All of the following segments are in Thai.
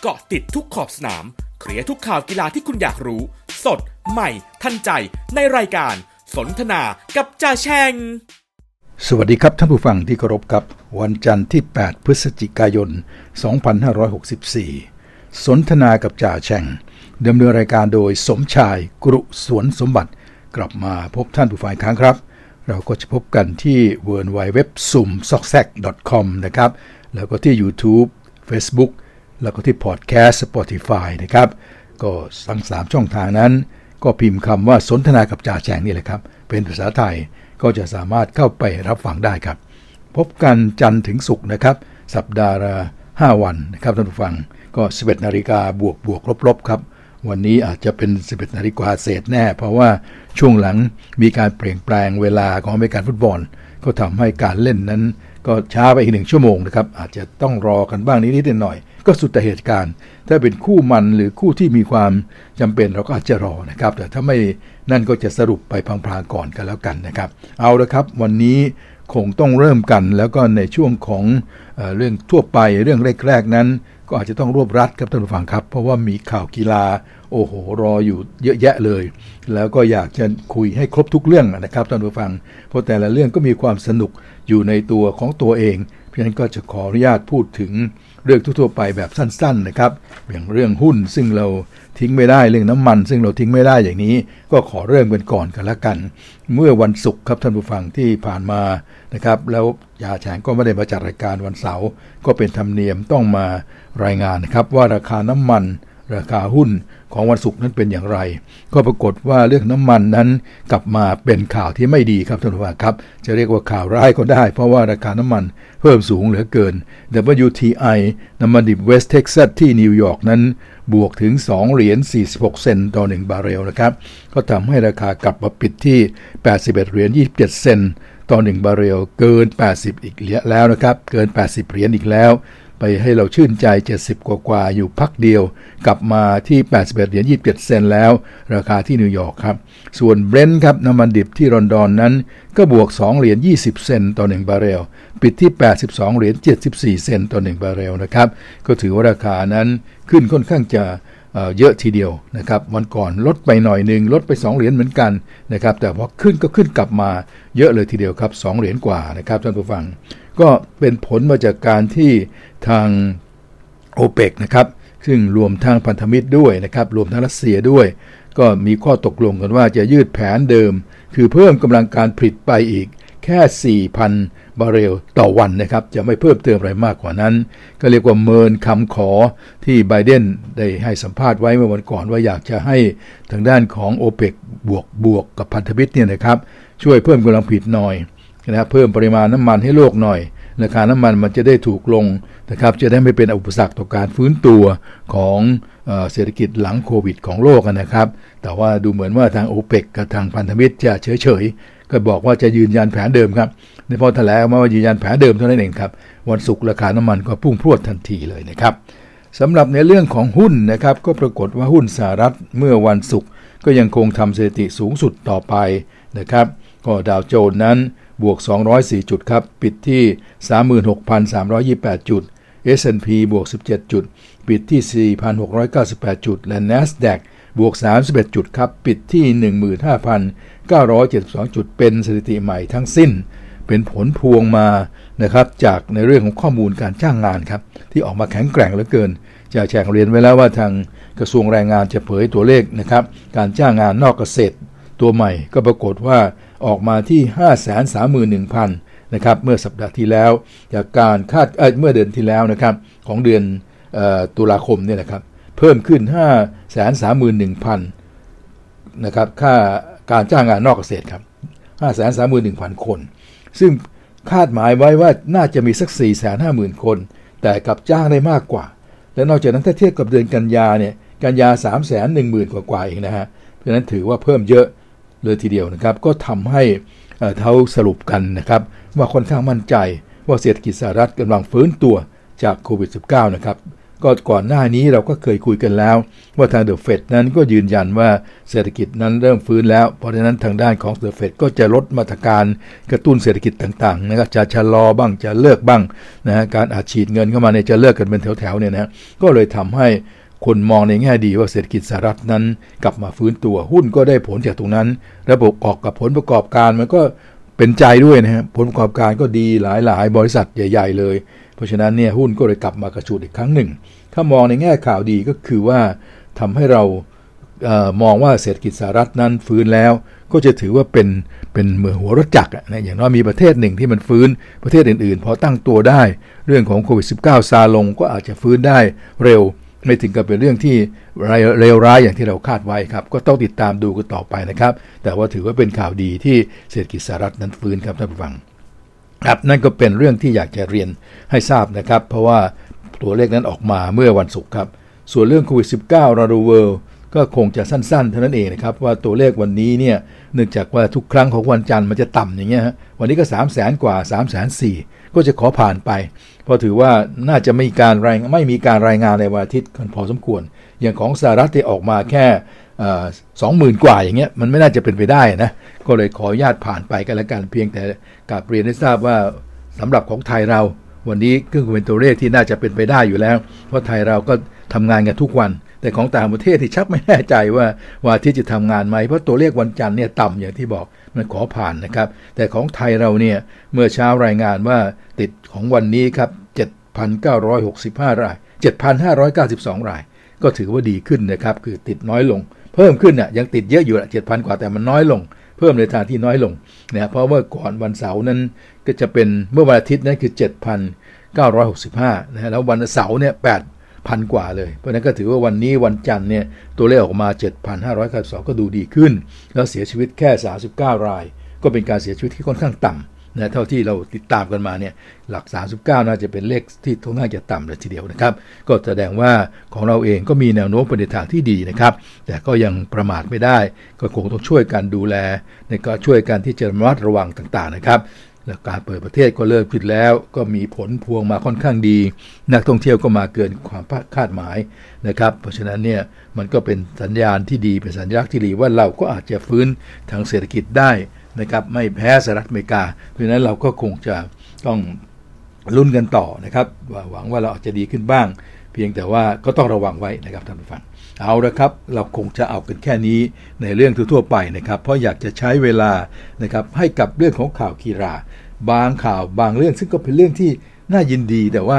เกาะติดทุกขอบสนาม เคลียร์ทุกข่าวกีฬาที่คุณอยากรู้ สด ใหม่ ทันใจ ในรายการ สนทนากับจ่าแชง สวัสดีครับท่านผู้ฟังที่เคารพครับ วันจันทร์ที่ 8 พฤศจิกายน 2564 สนทนากับจ่าแช่งดำเนินรายการโดยสมชายกรุสวนสมบัติ กลับมาพบท่านผู้ฟังครั้งครับ เราก็จะพบกันที่ w w w s u m s o c k c o m นะครับ แล้วก็ที่ YouTube Facebook แล้วก็ที่ Podcast Spotify นะครับ ก็ทั้ง 3 ช่องทางนั้น ก็พิมพ์คำว่าสนทนากับจ่าแฉงนี่แหละครับ เป็นภาษาไทยก็จะสามารถเข้าไปรับฟังได้ครับ พบกันจันทร์ถึงศุกร์นะครับ สัปดาห์ละ5วันนะครับท่านผู้ฟัง ก็ 11นาฬิกาบวกบวกลบลบครับ วันนี้อาจจะเป็น 11นาฬิกาเศษแน่ เพราะว่าช่วงหลังมีการเปลี่ยนแปลงเวลาของอเมริกันฟุตบอล ก็ทำให้การเล่นนั้น ก็ช้าไปอีกหนึ่งชั่วโมงนะครับ อาจจะต้องรอกันบ้างนิดๆหน่อย ก็สุดแต่เหตุการณ์ ถ้าเป็นคู่มันหรือคู่ที่มีความจำเป็นเราก็อาจจะรอนะครับ แต่ถ้าไม่นั่นก็จะสรุปไปพลางๆก่อนกันแล้วกันนะครับ เอาละครับ วันนี้คงต้องเริ่มกัน แล้วก็ในช่วงของเออเรื่องทั่วไปเรื่องแรกๆนั้น ก็อาจจะต้องรวบรัดครับท่านผู้ฟังครับ เพราะว่ามีข่าวกีฬาโอ้โหรออยู่เยอะแยะเลย แล้วก็อยากจะคุยให้ครบทุกเรื่องนะครับท่านผู้ฟัง เพราะแต่ละเรื่องก็มีความสนุกอยู่ในตัวของตัวเอง เพราะฉะนั้นก็จะขออนุญาตพูดถึง เรื่องทั่วไปแบบสั้นๆนะครับอย่างเรื่องหุ้นซึ่งเราทิ้งไม่ได้เรื่องน้ำมัน ซึ่งเราทิ้งไม่ได้อย่างนี้ ก็ขอเริ่มกันก่อนกันละกัน เมื่อวันศุกร์ครับท่านผู้ฟังที่ผ่านมานะครับแล้วยาแฉงก็ไม่ได้มาจัดรายการวันเสาร์ก็เป็นธรรมเนียมต้องมารายงานนะครับว่าราคาน้ำมัน ราคาหุ้นของวันศุกร์นั้นเป็นอย่างไร ก็ปรากฏว่าเรื่องน้ำมันนั้นกลับมาเป็นข่าวที่ไม่ดีครับท่านผู้ฟังครับ จะเรียกว่าข่าวร้ายก็ได้ เพราะว่าราคาน้ำมันเพิ่มสูงเหลือเกิน WTI น้ำมันดิบเวสเท็กซัสที่นิวยอร์กนั้นบวกถึง 2 เหรียญ 46 เซนต์ต่อ 1 บาร์เรลนะครับ ก็ทำให้ราคากลับมาปิดที่ 81 เหรียญ 27 เซนต์ต่อ 1 บาร์เรล เกิน 80 อีกแล้วนะครับ เกิน 80 เหรียญอีกแล้ว ไปให้เราชื่นใจ 70 กว่ากว่าอยู่พักเดียว กลับมาที่ 81เหรียญ27 เซนต์แล้ว ราคาที่นิวยอร์กครับ ส่วนเบรนท์ครับน้ำมันดิบที่ลอนดอนนั้น ก็บวก 2 เหรียญ20 เซนต์ต่อ 1 บาร์เรล ปิดที่ 82 เหรียญ74 เซนต์ต่อ 1 บาร์เรลนะครับ ก็ถือว่าราคานั้นขึ้นค่อนข้างจะเยอะทีเดียวนะครับวันก่อนลดไปหน่อยหนึ่งลดไป 2 เหรียญเหมือนกันนะครับแต่พอขึ้นก็ขึ้นกลับมาเยอะเลยทีเดียวครับ 2 เหรียญกว่านะครับท่านผู้ฟัง ก็เป็นผลมาจากการที่ ทางโอเปกนะครับ ซึ่งรวมทางพันธมิตรด้วยนะครับ รวมทั้งรัสเซียด้วย ก็มีข้อตกลงกันว่าจะยืดแผนเดิม คือเพิ่มกำลังการผลิตไปอีกแค่ 4,000 บาร์เรลต่อวันนะครับ จะไม่เพิ่มเติมอะไรมากกว่านั้น ก็เรียกว่าเมินคำขอที่ไบเดนได้ให้สัมภาษณ์ไว้เมื่อวันก่อนว่าอยากจะให้ทางด้านของโอเปกบวกบวกกับพันธมิตรเนี่ยนะครับ ช่วยเพิ่มกำลังผลิตหน่อยนะเพิ่มปริมาณน้ำมันให้โลกหน่อย ราคาน้ำมันมันจะได้ถูกลงนะครับจะได้ไม่เป็นอุปสรรคต่อการฟื้นตัวของเศรษฐกิจหลังโควิดของโลกนะครับ แต่ว่าดูเหมือนว่าทางโอเปกกับทางพันธมิตรจะเฉยๆ ก็บอกว่าจะยืนยันแผนเดิมครับในพอแถลงมาว่ายืนยันแผนเดิมเท่านั้นเองครับ วันศุกร์ราคาน้ำมันก็พุ่งพรวดทันทีเลยนะครับสำหรับในเรื่องของหุ้นนะครับ ก็ปรากฏว่าหุ้นสหรัฐเมื่อวันศุกร์ก็ยังคงทำสถิติสูงสุดต่อไปนะครับ ก็ดาวโจนส์นั้น บวก 204 จุดครับ ปิดที่ 36,328 จุด S&P บวก 17 จุด ปิดที่ 4,698 จุด และ NASDAQ บวก 31 จุดครับ ปิดที่ 15,972 จุด เป็นสถิติใหม่ทั้งสิ้น เป็นผลพวงมานะครับจากในเรื่องของข้อมูลการจ้างงานครับ ที่ออกมาแข็งแกร่งเหลือเกิน จะแจ้งเรียนไว้แล้วว่าทางกระทรวงแรงงานจะเผยตัวเลขนะครับ การจ้างงานนอกเกษตร ตัวใหม่ก็ปรากฏว่า ออกมาที่ 531,000นะครับเมื่อสัปดาห์ที่แล้วจากการคาดเเมื่อเดือนที่แล้วนะครับของเดือนตุลาคมเนี่ยนะครับเพิ่มขึ้น 531,000นะครับค่าการจ้างงานนอกเกษตรครับ 531,000 คน ซึ่งคาดหมายไว้ว่าน่าจะมีสัก 450,000 คน แต่กับจ้างได้มากกว่า และนอกจากนั้นถ้าเทียบกับเดือนกันยาเนี่ยกันยา 310,000 กว่ากว่าเองนะฮะเพราะฉะนั้นถือว่าเพิ่มเยอะ เลยทีเดียวนะครับ ก็ทำให้เขาสรุปกันนะครับ ว่าค่อนข้างมั่นใจว่าเศรษฐกิจสหรัฐกำลังฟื้นตัวจากโควิด -19 นะครับก็ก่อนหน้านี้เราก็เคยคุยกันแล้ว ว่าทางเดอะเฟดนั้นก็ยืนยันว่าเศรษฐกิจนั้นเริ่มฟื้นแล้ว เพราะฉะนั้นทางด้านของเดอะเฟดก็จะลดมาตรการกระตุ้นเศรษฐกิจต่างๆนะครับจะชะลอบ้างจะเลิกบ้างนะฮะการอาฉีดเงินเข้ามาเนี่ยจะเลิกกันเป็นแถวๆเนี่ยนะก็เลยทำให้ คนมองในแง่ดีว่าเศรษฐกิจสหรัฐนั้น กลับมาฟื้นตัวหุ้นก็ได้ผลจากตรงนั้น ระบบออกกับผลประกอบการมันก็เป็นใจด้วยนะฮะผลประกอบการก็ดีหลายๆ บริษัทใหญ่ ๆ เลย เพราะฉะนั้นเนี่ยหุ้นก็เลยกลับมากระชูดอีกครั้งหนึ่ง ถ้ามองในแง่ข่าวดีก็คือว่าทำให้เราเออมองว่าเศรษฐกิจสหรัฐนั้นฟื้นแล้วก็จะถือว่าเป็นเป็นเหมือนหัวรถจักรนะอย่างน้อยมีประเทศหนึ่งที่มันฟื้นประเทศอื่นๆ พอตั้งตัวได้ เรื่องของโควิด -19 ซาลงก็อาจจะฟื้นได้เร็ว ไม่ถึงกับเป็นเรื่องที่เลวร้ายอย่างที่เราคาดไว้ครับ ก็ต้องติดตามดูกันต่อไปนะครับ แต่ว่าถือว่าเป็นข่าวดีที่เศรษฐกิจสหรัฐนั้นฟื้นครับท่านผู้ฟังครับนั่นก็เป็นเรื่องที่อยากจะเรียนให้ทราบนะครับ เพราะว่าตัวเลขนั้นออกมาเมื่อวันศุกร์ครับ ส่วนเรื่องโควิด -19 ราดูเวิลด์ ก็คงจะสั้นๆ เท่านั้นเองนะครับว่าตัวเลขวันนี้เนี่ยเนื่องจากว่าทุกครั้งของวันจันทร์มันจะต่ำอย่างเงี้ยฮะวันนี้ก็3 0 0แสนกว่า3 4 0 0 0ก็จะขอผ่านไป เพราะถือว่าน่าจะไม่มีการรายไม่มีการรายงานในวันอาทิตย์กันพอสมควร อย่างของสหรัฐที่ออกมาแค่สองหมื่นกว่าอย่างเงี้ยมันไม่น่าจะเป็นไปได้นะก็เลยขออนุญาตผ่านไปกันล้วกันเพียงแต่กับเรียนให้ทราบว่าสำหรับของไทยเราวันนี้ก็เป็นตัวเลขที่น่าจะเป็นไปได้อยู่แล้ว เพราะไทยเราก็ทำงานกันทุกวัน แต่ของต่างประเทศที่ชักไม่แน่ใจว่าวันอาทิตย์จะทำงานไหมเพราะตัวเลขวันจันทร์เนี่ยต่ำอย่างที่บอกมันขอผ่านนะครับ แต่ของไทยเราเนี่ยเมื่อเช้ารายงานว่าติดของวันนี้ครับ7,965 ราย 7,592 ราย ก็ถือว่าดีขึ้นนะครับ คือติดน้อยลง เพิ่มขึ้นน่ะยังติดเยอะอยู่ละ7,000 กว่าแต่มันน้อยลง เพิ่มในทางที่น้อยลงนะเพราะว่าก่อนวันเสาร์นั้นก็จะเป็นเมื่อวันอาทิตย์นั้นคือ 7,965นะแล้ววันเสาร์เนี่ย8 8,000กว่าเลย เพราะนั้นก็ถือว่าวันนี้วันจันทร์เนี่ยตัวเลขออกมา 7,592 ก็ดูดีขึ้น แล้วเสียชีวิตแค่ 39 ราย ก็เป็นการเสียชีวิตที่ค่อนข้างต่ำนะเท่าที่เราติดตามกันมาเนี่ยหลัก 39 น่าจะเป็นเลขที่ค่อนข้างจะต่ำเลยทีเดียวนะครับ ก็แสดงว่าของเราเองก็มีแนวโน้มไปในทางที่ดีนะครับ แต่ก็ยังประมาทไม่ได้ ก็คงต้องช่วยกันดูแลในการช่วยกันที่จะระมัดระวังต่างๆนะครับ แล้วการเปิดประเทศก็เริ่มขึ้นแล้ว ก็มีผลพวงมาค่อนข้างดี นักท่องเที่ยวก็มาเกินความคาดหมายนะครับ เพราะฉะนั้นเนี่ยมันก็เป็นสัญญาณที่ดีเป็นสัญลักษณ์ที่ดีว่าเราก็อาจจะฟื้นทางเศรษฐกิจได้นะครับไม่แพ้สหรัฐอเมริกา เพราะฉะนั้นเราก็คงจะต้องลุ้นกันต่อนะครับหวังว่าเราอาจจะดีขึ้นบ้าง เพียงแต่ว่าก็ต้องระวังไว้นะครับท่านผู้ฟัง เอาละครับ เราคงจะเอากันแค่นี้ในเรื่องทั่วไปนะครับ เพราะอยากจะใช้เวลานะครับให้กับเรื่องของข่าวกีฬาบางข่าวบางเรื่องซึ่งก็เป็นเรื่องที่น่ายินดี แต่ว่า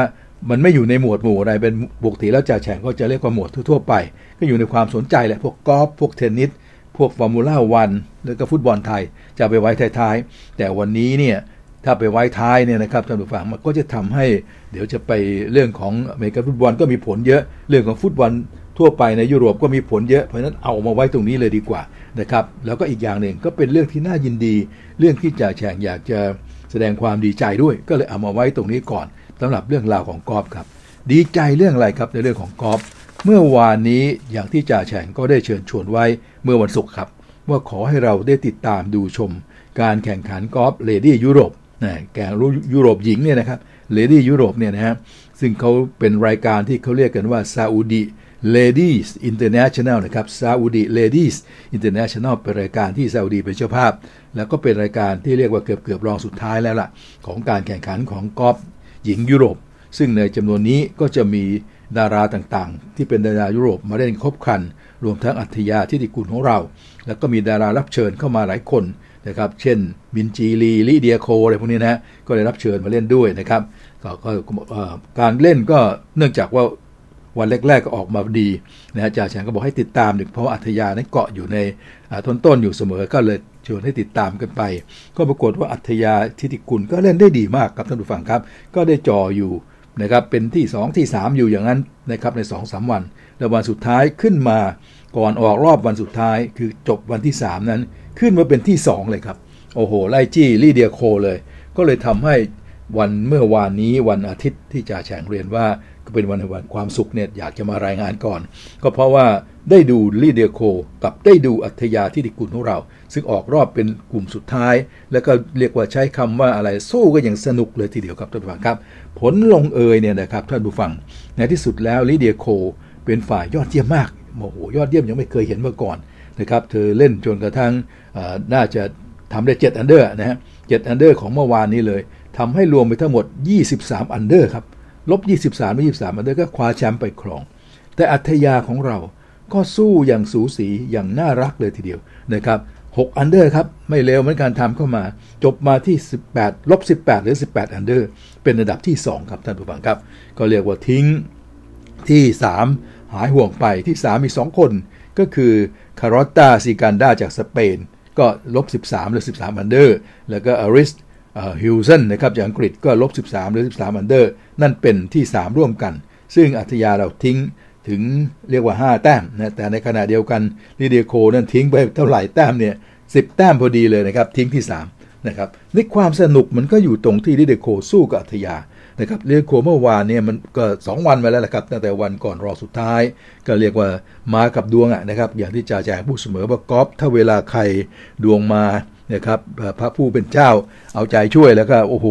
มันไม่อยู่ในหมวดหมู่อะไรเป็นปกติแล้วจ่าแฉงก็จะเรียกว่าหมวดทั่วๆไป ก็อยู่ในความสนใจแหละพวกกอล์ฟพวกเทนนิสพวกฟอร์มูล่าวันแล้วก็ฟุตบอลไทยจะไปไว้ท้ายๆแต่วันนี้เนี่ยถ้าไปไว้ท้ายเนี่ยนะครับท่านผู้ฟังมันก็จะทำให้เดี๋ยวจะไปเรื่องของอเมริกันฟุตบอลก็มีผลเยอะเรื่องของฟุตบอล ทั่วไปในยุโรปก็มีผลเยอะ เพราะนั้นเอามาไว้ตรงนี้เลยดีกว่านะครับ แล้วก็อีกอย่างหนึ่งก็เป็นเรื่องที่น่ายินดี เรื่องที่จ่าแฉงอยากจะแสดงความดีใจด้วย ก็เลยเอามาไว้ตรงนี้ก่อนสำหรับเรื่องราวของกอล์ฟครับ ดีใจเรื่องอะไรครับในเรื่องของกอล์ฟเมื่อวานนี้อย่างที่จ่าแฉ่งก็ได้เชิญชวนไว้เมื่อวันศุกร์ครับ ว่าขอให้เราได้ติดตามดูชม การแข่งขันกอล์ฟเลดี้ยุโรปนะแก่ยุโรปหญิงเนี่ยนะครับเลดี้ยุโรปเนี่ยนะฮะซึ่งเขาเป็นรายการที่เขาเรียกกันว่าซาอุดี Ladies International นะครับซาอุดี Ladies International เป็นรายการที่ซาอุดีเป็นเจ้าภาพ แล้วก็เป็นรายการที่เรียกว่าเกือบเกือบรองสุดท้ายแล้วล่ะ ของการแข่งขันของกอล์ฟหญิงยุโรป ซึ่งในจำนวนนี้ก็จะมีดาราต่างๆ ที่เป็นดารายุโรปมาเล่นครบคัน รวมทั้งอัธยาทิติกุลของเรา แล้วก็มีดารารับเชิญเข้ามาหลายคนนะครับ เช่น มินจีลีลิเดียโคอะไรพวกนี้นะ ก็ได้รับเชิญมาเล่นด้วยนะครับก็การเล่นก็เนื่องจากว่า วันแรก ๆ ก็ออกมาดีนะอาจารย์ฉันก็บอกให้ติดตามหนึ่งเพราะอัธยานั้นเกาะอยู่ในต้นต้นอยู่เสมอก็เลยชวนให้ติดตามกันไป ก็ปรากฏว่าอัธยาทิติกุลก็เล่นได้ดีมากครับท่านผู้ฟังครับ ก็ได้จ่ออยู่นะครับเป็นที่ 2 ที่ 3 อยู่อย่างนั้นนะครับใน2อสวันแล้ววันสุดท้ายขึ้นมาก่อนออกรอบวันสุดท้าย คือจบวันที่ 3 นั้น ขึ้นมาเป็นที่ 2 เลยครับ โอ้โห ไล่จี้ลี่เดียโคเลย ก็เลยทำให้วันเมื่อวานนี้วันอาทิตย์ที่จ่าแฉงเรียนว่า ก็เป็นวันวันความสุขเนี่ยอยากจะมารายงานก่อน ก็เพราะว่าได้ดูลีเดียโคกับได้ดูอาฒยา ฐิติกุลของเรา ซึ่งออกรอบเป็นกลุ่มสุดท้าย แล้วก็เรียกว่าใช้คำว่าอะไรสู้ก็อย่างสนุกเลยทีเดียวครับท่านผู้ฟังครับ ผลลงเอยเนี่ยนะครับท่านผู้ฟังในที่สุดแล้วลิเดียโคเป็นฝ่ายยอดเยี่ยมมากโอ้โหยอดเยี่ยมยังไม่เคยเห็นมาก่อนนะครับเธอเล่นจนกระทั่งน่าจะทำได้ 7 อันเดอร์นะฮะเจ็ดอันเดอร์ของเมื่อวานนี้เลยทำให้รวมไปทั้งหมด 23 อันเดอร์ครับ ลบ 23ไม่23 อันเดอร์ก็คว้าแชมป์ไปครอง แต่อาฒยาของเราก็สู้อย่างสูสีอย่างน่ารักเลยทีเดียวนะครับ6อันเดอร์ครับ ไม่เลวเหมือนกันทำเข้ามา จบมาที่ 18ลบ18 หรือ 18อันเดอร์เป็นระดับที่ 2 ครับท่านผู้ฟังครับ ก็เรียกว่าทิ้งที่ 3 หายห่วงไปที่ 3 มี2คน ก็คือคาร์ลอตตาซิกันดาจากสเปน ก็ลบ13 หรือ 13อันเดอร์แล้วก็อลิซ ฮิวสันนะครับจากอังกฤษก็ลบ13 หรือ 13อันเดอร์ นั่นเป็นที่ 3 ร่วมกัน ซึ่งอัธยาเราทิ้งถึงเรียกว่า 5 แต้มนะแต่ในขณะเดียวกันลิเดียโคนั้นทิ้งไปเท่าไหร่แต้มเนี่ยสิแต้มพอดีเลยนะครับทิ้งที่ 3 นะครับนี่ความสนุกมันก็อยู่ตรงที่ลิเดียโคสู้กับอัธยานะครับลิเดียโคเมื่อวานเนี่ยมันก็ 2 วันมาแล้วละครับตั้งแต่วันก่อนรอสุดท้าย ก็เรียกว่ามากับดวงอะนะครับอย่างที่จ่าแจงพูดเสมอว่ากอล์ฟถ้าเวลาใครดวงมา นะครับพระผู้เป็นเจ้าเอาใจช่วยแล้วก็โอ้โห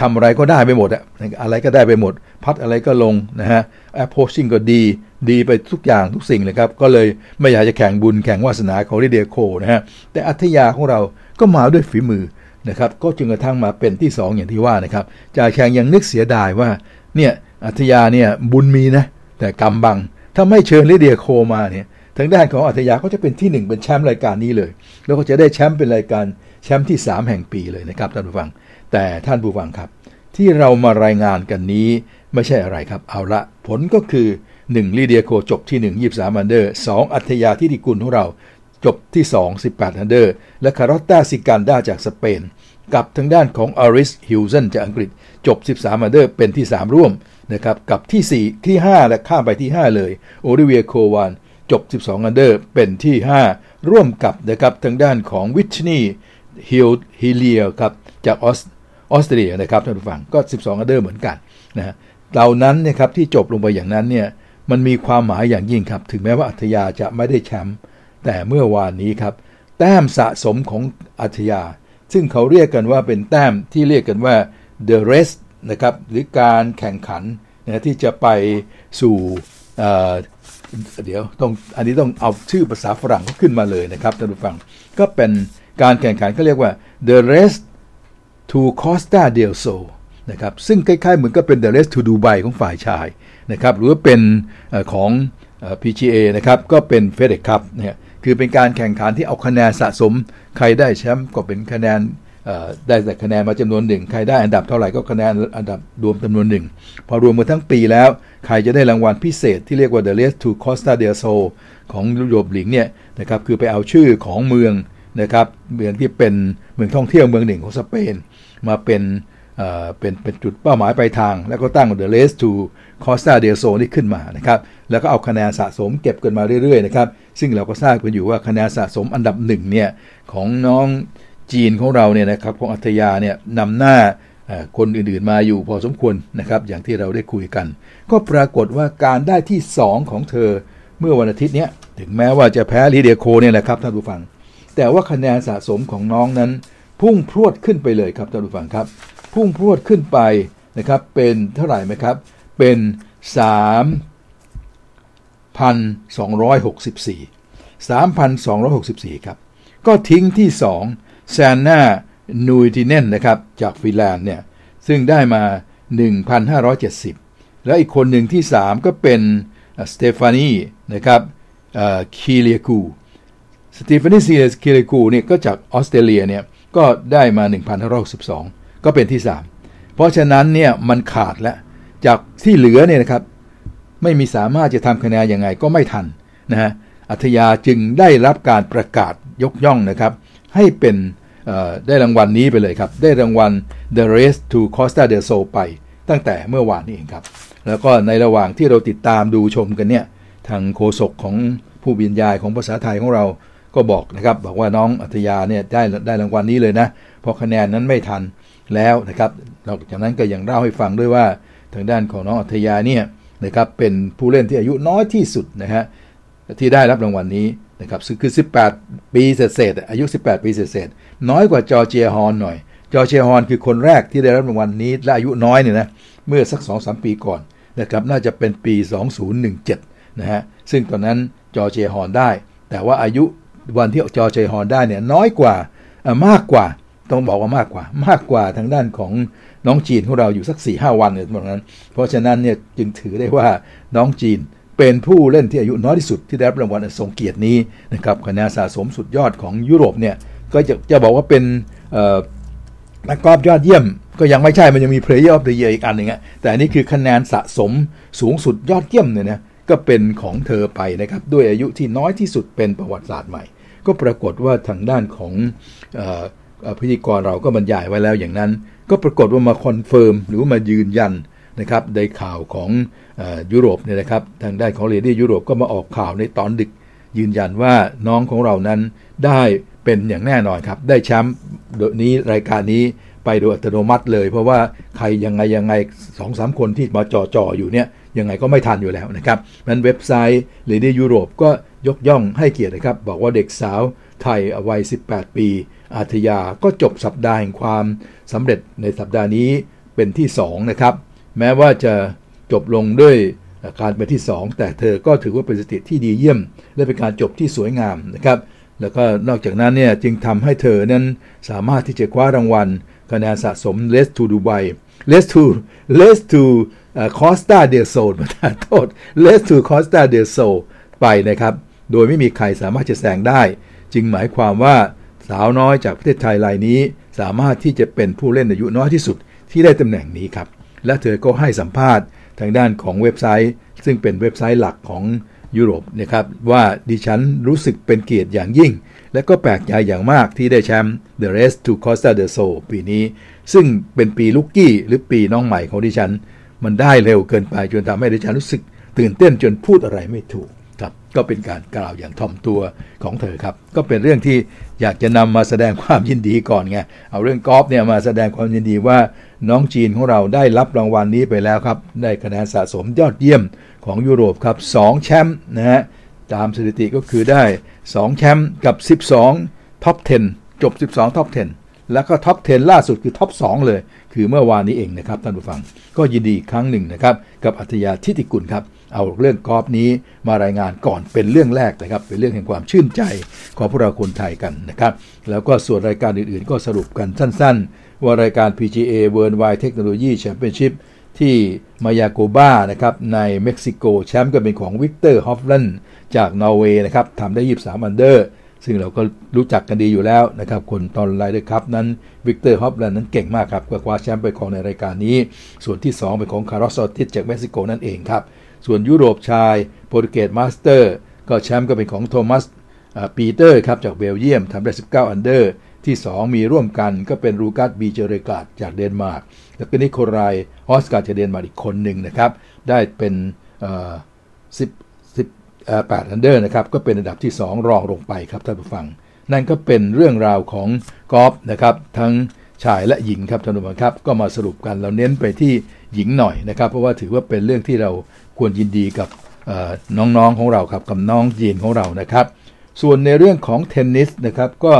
ทำอะไรก็ได้ไปหมดอะอะไรก็ได้ไปหมด พัดอะไรก็ลงนะฮะแอปโพชิ่งก็ดี ดีไปทุกอย่างทุกสิ่งเลยครับ ก็เลยไม่อยากจะแข่งบุญแข่งวาสนาของลิเดียโคนะฮะแต่อัธยาของเราก็มาด้วยฝีมือนะครับก็จึงกระทั่งมาเป็นที่ 2 อย่างที่ว่านะครับจ่าแข่งยังนึกเสียดายว่าเนี่ยอัธยาเนี่ยบุญมีนะแต่กำบังถ้าไม่เชิญลิเดียโคมาเนี่ย ทางด้านของอาฒยาก็จะเป็นที่ 1 เป็นแชมป์รายการนี้เลย แล้วก็จะได้แชมป์เป็นรายการแชมป์ที่ 3 แห่งปีเลยนะครับท่านผู้ฟัง แต่ท่านผู้ฟังครับ ที่เรามารายงานกันนี้ไม่ใช่อะไรครับ เอาละผลก็คือ 1ลิเดียโคจบที่ 1 23อันเดอร์ 2 อาฒยา ฐิติกุลของเราจบที่ 2 18อันเดอร์ และคาร์ลอตตาซิกันดาจากสเปน กับทางด้านของอลิซ ฮิวสันจากอังกฤษ จบ 13อันเดอร์เป็นที่ 3 ร่วมนะครับกับที่ 4 ที่ 5 และข้ามไปที่ 5 เลยโอลิเวียโคแวน จบ 12 อันเดอร์เป็นที่ 5 ร่วมกับนะครับทางด้านของวิชนีฮิลฮิเลียครับจากออสออสเตรียนะครับท่านผู้ฟังก็ 12 อันเดอร์เหมือนกันนะฮะเหล่านั้นเนี่ยครับที่จบลงไปอย่างนั้นเนี่ยมันมีความหมายอย่างยิ่งครับ ถึงแม้ว่าอาฒยาจะไม่ได้แชมป์แต่เมื่อวานนี้ครับ แต้มสะสมของอาฒยา ซึ่งเขาเรียกกันว่าเป็นแต้มที่เรียกกันว่า the rest นะครับหรือการแข่งขันนะที่จะไปสู่ เดี๋ยวต้องอันนี้ต้องเอาชื่อภาษาฝรั่งขึ้นมาเลยนะครับท่านผู้ฟัง ก็เป็นการแข่งขันเขาเรียกว่า the race to Costa del Sol นะครับซึ่งคล้ายๆเหมือนกับเป็น the race to Dubai ของฝ่ายชายนะครับหรือว่าเป็นของ PGA นะครับก็เป็น FedEx Cup เนี่ยคือเป็นการแข่งขันที่เอาคะแนนสะสม ใครได้แชมป์ก็เป็นคะแนน ได้แต่คะแนนมาจำนวนหนึ่งใครได้อันดับเท่าไหร่ก็คะแนนอันดับรวมจำนวนหนึ่งพอรวมมาทั้งปีแล้ว ใครจะได้รางวัลพิเศษที่เรียกว่า The Race to Costa del Sol ของยุโรปหลิงเนี่ยนะครับคือไปเอาชื่อของเมืองนะครับเมืองที่เป็นเมืองท่องเที่ยวเมืองหนึ่งของสเปน มาเป็นเป็นเป็นจุดเป้าหมายปลายทาง แล้วก็ตั้ง The Race to Costa del Sol นี่ขึ้นมานะครับแล้วก็เอาคะแนนสะสมเก็บกันมาเรื่อยๆนะครับซึ่งเราก็ทราบกันอยู่ว่าคะแนนสะสมอันดับหนึ่งเนี่ยของน้อง จีนของเราเนี่ยนะครับของอัธยาเนี่ยนำหน้าคนอื่นๆมาอยู่พอสมควรนะครับอย่างที่เราได้คุยกัน ก็ปรากฏว่าการได้ที่ 2 ของเธอเมื่อวันอาทิตย์เนี้ถึงแม้ว่าจะแพ้ลีเดียโคเนี่ยแหละครับท่านผู้ฟัง แต่ว่าคะแนนสะสมของน้องนั้น พุ่งพรวดขึ้นไปเลยครับท่านผู้ฟังครับ พุ่งพรวดขึ้นไปนะครับเป็นเท่าไหร่ไหมครับ เป็น 3,264 3,264 ครับ ก็ทิ้งที่ 2 แซนนานูติเนนนะครับ จากฟินแลนด์เนี่ย ซึ่งได้มา 1,570 แล้วอีกคนหนึ่งที่ 3 ก็เป็นสเตฟานีนะครับคีเลียกูสเตฟานีซีคีเลียกูเนี่ยก็จากออสเตรเลียเนี่ยก็ได้มา 1,562ก็เป็นที่ 3 เพราะฉะนั้นเนี่ยมันขาดแล้ว จากที่เหลือเนี่ยนะครับ ไม่มีสามารถจะทำคะแนนยังไงก็ไม่ทันนะฮะอัธยาจึงได้รับการประกาศยกย่องนะครับ ให้เป็น ได้รางวัลนนี้ไปเลยครับ ได้รางวัล The Race to Costa del Sol ไป ตั้งแต่เมื่อวานนี้เองครับ แล้วก็ในระหว่างที่เราติดตามดูชมกันเนี่ย ทางโฆษกของผู้บรรยายของภาษาไทยของเราก็บอกนะครับ บอกว่าน้องอัธยาเนี่ยได้ได้รางวัลนนี้เลยนะ เพราะคะแนนนั้นไม่ทันแล้วนะครับนอกจากนั้นก็ยังเล่าให้ฟังด้วยว่าทางด้านของน้องอัธยาเนี่ยนะครับเป็นผู้เล่นที่อายุน้อยที่สุดนะฮะที่ได้รับรางวัลนนี้ นะครับคือ 18 ปีเศษอายุ 18 ปีเศษน้อยกว่าจอร์เจียฮอนหน่อย จอร์เจียฮอนคือคนแรกที่ได้รับรางวัลนนี้และอายุน้อยเนี่ยนะเมื่อสัก 2-3 ปีก่อนนะครับน่าจะเป็นปี 2017 นะฮะซึ่งตอนนั้นจอร์เจียฮอนได้ แต่ว่าอายุวันที่จอร์เจียฮอนได้เนี่ยน้อยกว่ามากกว่าต้องบอกว่ามากกว่ามากกว่าทางด้านของน้องจีนของเราอยู่สัก4ี่ห้าวันเนี่ยตรงนั้น เพราะฉะนั้นเนี่ยจึงถือได้ว่าน้องจีน เป็นผู้เล่นที่อายุน้อยที่สุดที่ได้รับรางวัลทรงเกียรตินี้นะครับคะแนนสะสมสุดยอดของยุโรปเนี่ยก็จะจะบอกว่าเป็นนักกอล์ฟยอดเยี่ยม ก็ยังไม่ใช่มันยังมี Player of the Year อีกอันหนึ่งแต่อันนี้คือคะแนนสะสมสูงสุดยอดเยี่ยมเนี่ยนะก็เป็นของเธอไปนะครับด้วยอายุที่น้อยที่สุดเป็นประวัติศาสตร์ใหม่ ก็ปรากฏว่าทางด้านของพิธีกรเราก็บรรยายไว้แล้วอย่างนั้น ก็ปรากฏว่ามา confirm หรือมายืนยัน นะครับในข่าวของยุโรปเนี่ยนะครับทางด้านของเลดี้ยุโรปก็มาออกข่าวในตอนดึก ยืนยันว่าน้องของเรานั้นได้เป็นอย่างแน่นอนครับ ได้แชมป์นี้รายการนี้ไปโดยอัตโนมัติเลย เพราะว่าใครยังไงยังไงสองสามคนที่มาจ่อจออยู่เนี่ยยังไงก็ไม่ทันอยู่แล้วนะครับนั้นเว็บไซต์เลดี้ยุโรปก็ยกย่องให้เกียรตินะครับ บอกว่าเด็กสาวไทยวัย 18 ปี อาทยาก็จบสัปดาห์แห่งความสำเร็จในสัปดาห์นี้เป็นที่ 2 นะครับ แม้ว่าจะจบลงด้วยการเป็นที่ 2 แต่เธอก็ถือว่าเป็นสถิติที่ดีเยี่ยม และเป็นการจบที่สวยงามนะครับ แล้วก็นอกจากนั้นเนี่ยจึงทำให้เธอนั้นสามารถที่จะคว้ารางวัลคะแนนสะสม Les to Dubai Les to Les to Costa del Sol ประทานโทษ Les to Costa del Sol ไปนะครับ โดยไม่มีใครสามารถจะแซงได้ จึงหมายความว่าสาวน้อยจากประเทศไทยรายนี้ สามารถที่จะเป็นผู้เล่นอายุน้อยที่สุดที่ได้ตำแหน่งนี้ครับ และเธอก็ให้สัมภาษณ์ทางด้านของเว็บไซต์ ซึ่งเป็นเว็บไซต์หลักของยุโรปนะครับว่าดิฉันรู้สึกเป็นเกียรติอย่างยิ่ง และก็แปลกใจอย่างมากที่ได้แชมป์ The Race to Costa del Sol ปีนี้ ซึ่งเป็นปีลุกกี้หรือปีน้องใหม่ของดิฉัน มันได้เร็วเกินไปจนทำให้ดิฉันรู้สึก ตื่นเต้นจนพูดอะไรไม่ถูกครับก็เป็นการกล่าวอย่างถ่อมตัวของเธอครับ ก็เป็นเรื่องที่ อยากจะนำมาแสดงความยินดีก่อนไงเอาเรื่องกอล์ฟเนี่ยมาแสดงความยินดีว่าน้องจีนของเราได้รับรางวัลนี้ไปแล้วครับได้คะแนนสะสมยอดเยี่ยมของยุโรปครับ2แชมป์นะฮะตามสถิติก็คือได้ 2 แชมป์กับ 12 top 10 จบ 12 top 10 แล้วก็ top 10 ล่าสุดคือ top 2เลย คือเมื่อวานนี้เองนะครับท่านผู้ฟัง ก็ยินดีครั้งหนึ่งนะครับ กับอาฒยา ฐิติกุลครับ เอาเรื่องกอล์ฟนี้มารายงานก่อนเป็นเรื่องแรกนะครับ เป็นเรื่องแห่งความชื่นใจของพวกเราคนไทยกันนะครับ แล้วก็ส่วนรายการอื่นๆ ก็สรุปกันสั้นๆ ว่ารายการ PGA Worldwide Technology Championship ที่มายาโกบานะครับในเม็กซิโกแชมป์ก็เป็นของวิกเตอร์ฮอฟแลนจากนอร์เวย์นะครับทำได้ 23 อันเดอร์ ซึ่งเราก็รู้จักกันดีอยู่แล้วนะครับ คนตอนไลเดอร์ครับนั้นวิกเตอร์ฮอฟแลนนั้นเก่งมากครับคว้าแชมป์ไปครองในรายการนี้ ส่วนที่ 2 เป็นของคาร์ลอส ออร์ติซจากเม็กซิโกนั่นเองครับ ส่วนยุโรปชายโปรตุเกสมาสเตอร์ ก็แชมป์ก็เป็นของโทมัสปีเตอร์สครับจากเบลเยียมทำได้ 19 อันเดอร์ ที่ 2 มีร่วมกันก็เป็นลูคัสบีเยร์เรการ์ดจากเดนมาร์ก แล้วก็นิโคไล ฮอยการ์ดจากเดนมาร์กอีกคนหนึ่งนะครับ ได้เป็น10 18อันเดอร์นะครับ ก็เป็นอันดับที่ 2 รองลงไปครับท่านผู้ฟัง นั่นก็เป็นเรื่องราวของกอล์ฟนะครับ ทั้งชายและหญิงครับท่านผู้ฟังครับ ก็มาสรุปกันเราเน้นไปที่หญิงหน่อยนะครับ เพราะว่าถือว่าเป็นเรื่องที่เรา ควรยินดีกับน้องๆของเราครับกับน้องจีนของเรานะครับ ส่วนในเรื่องของเทนนิสนะครับก็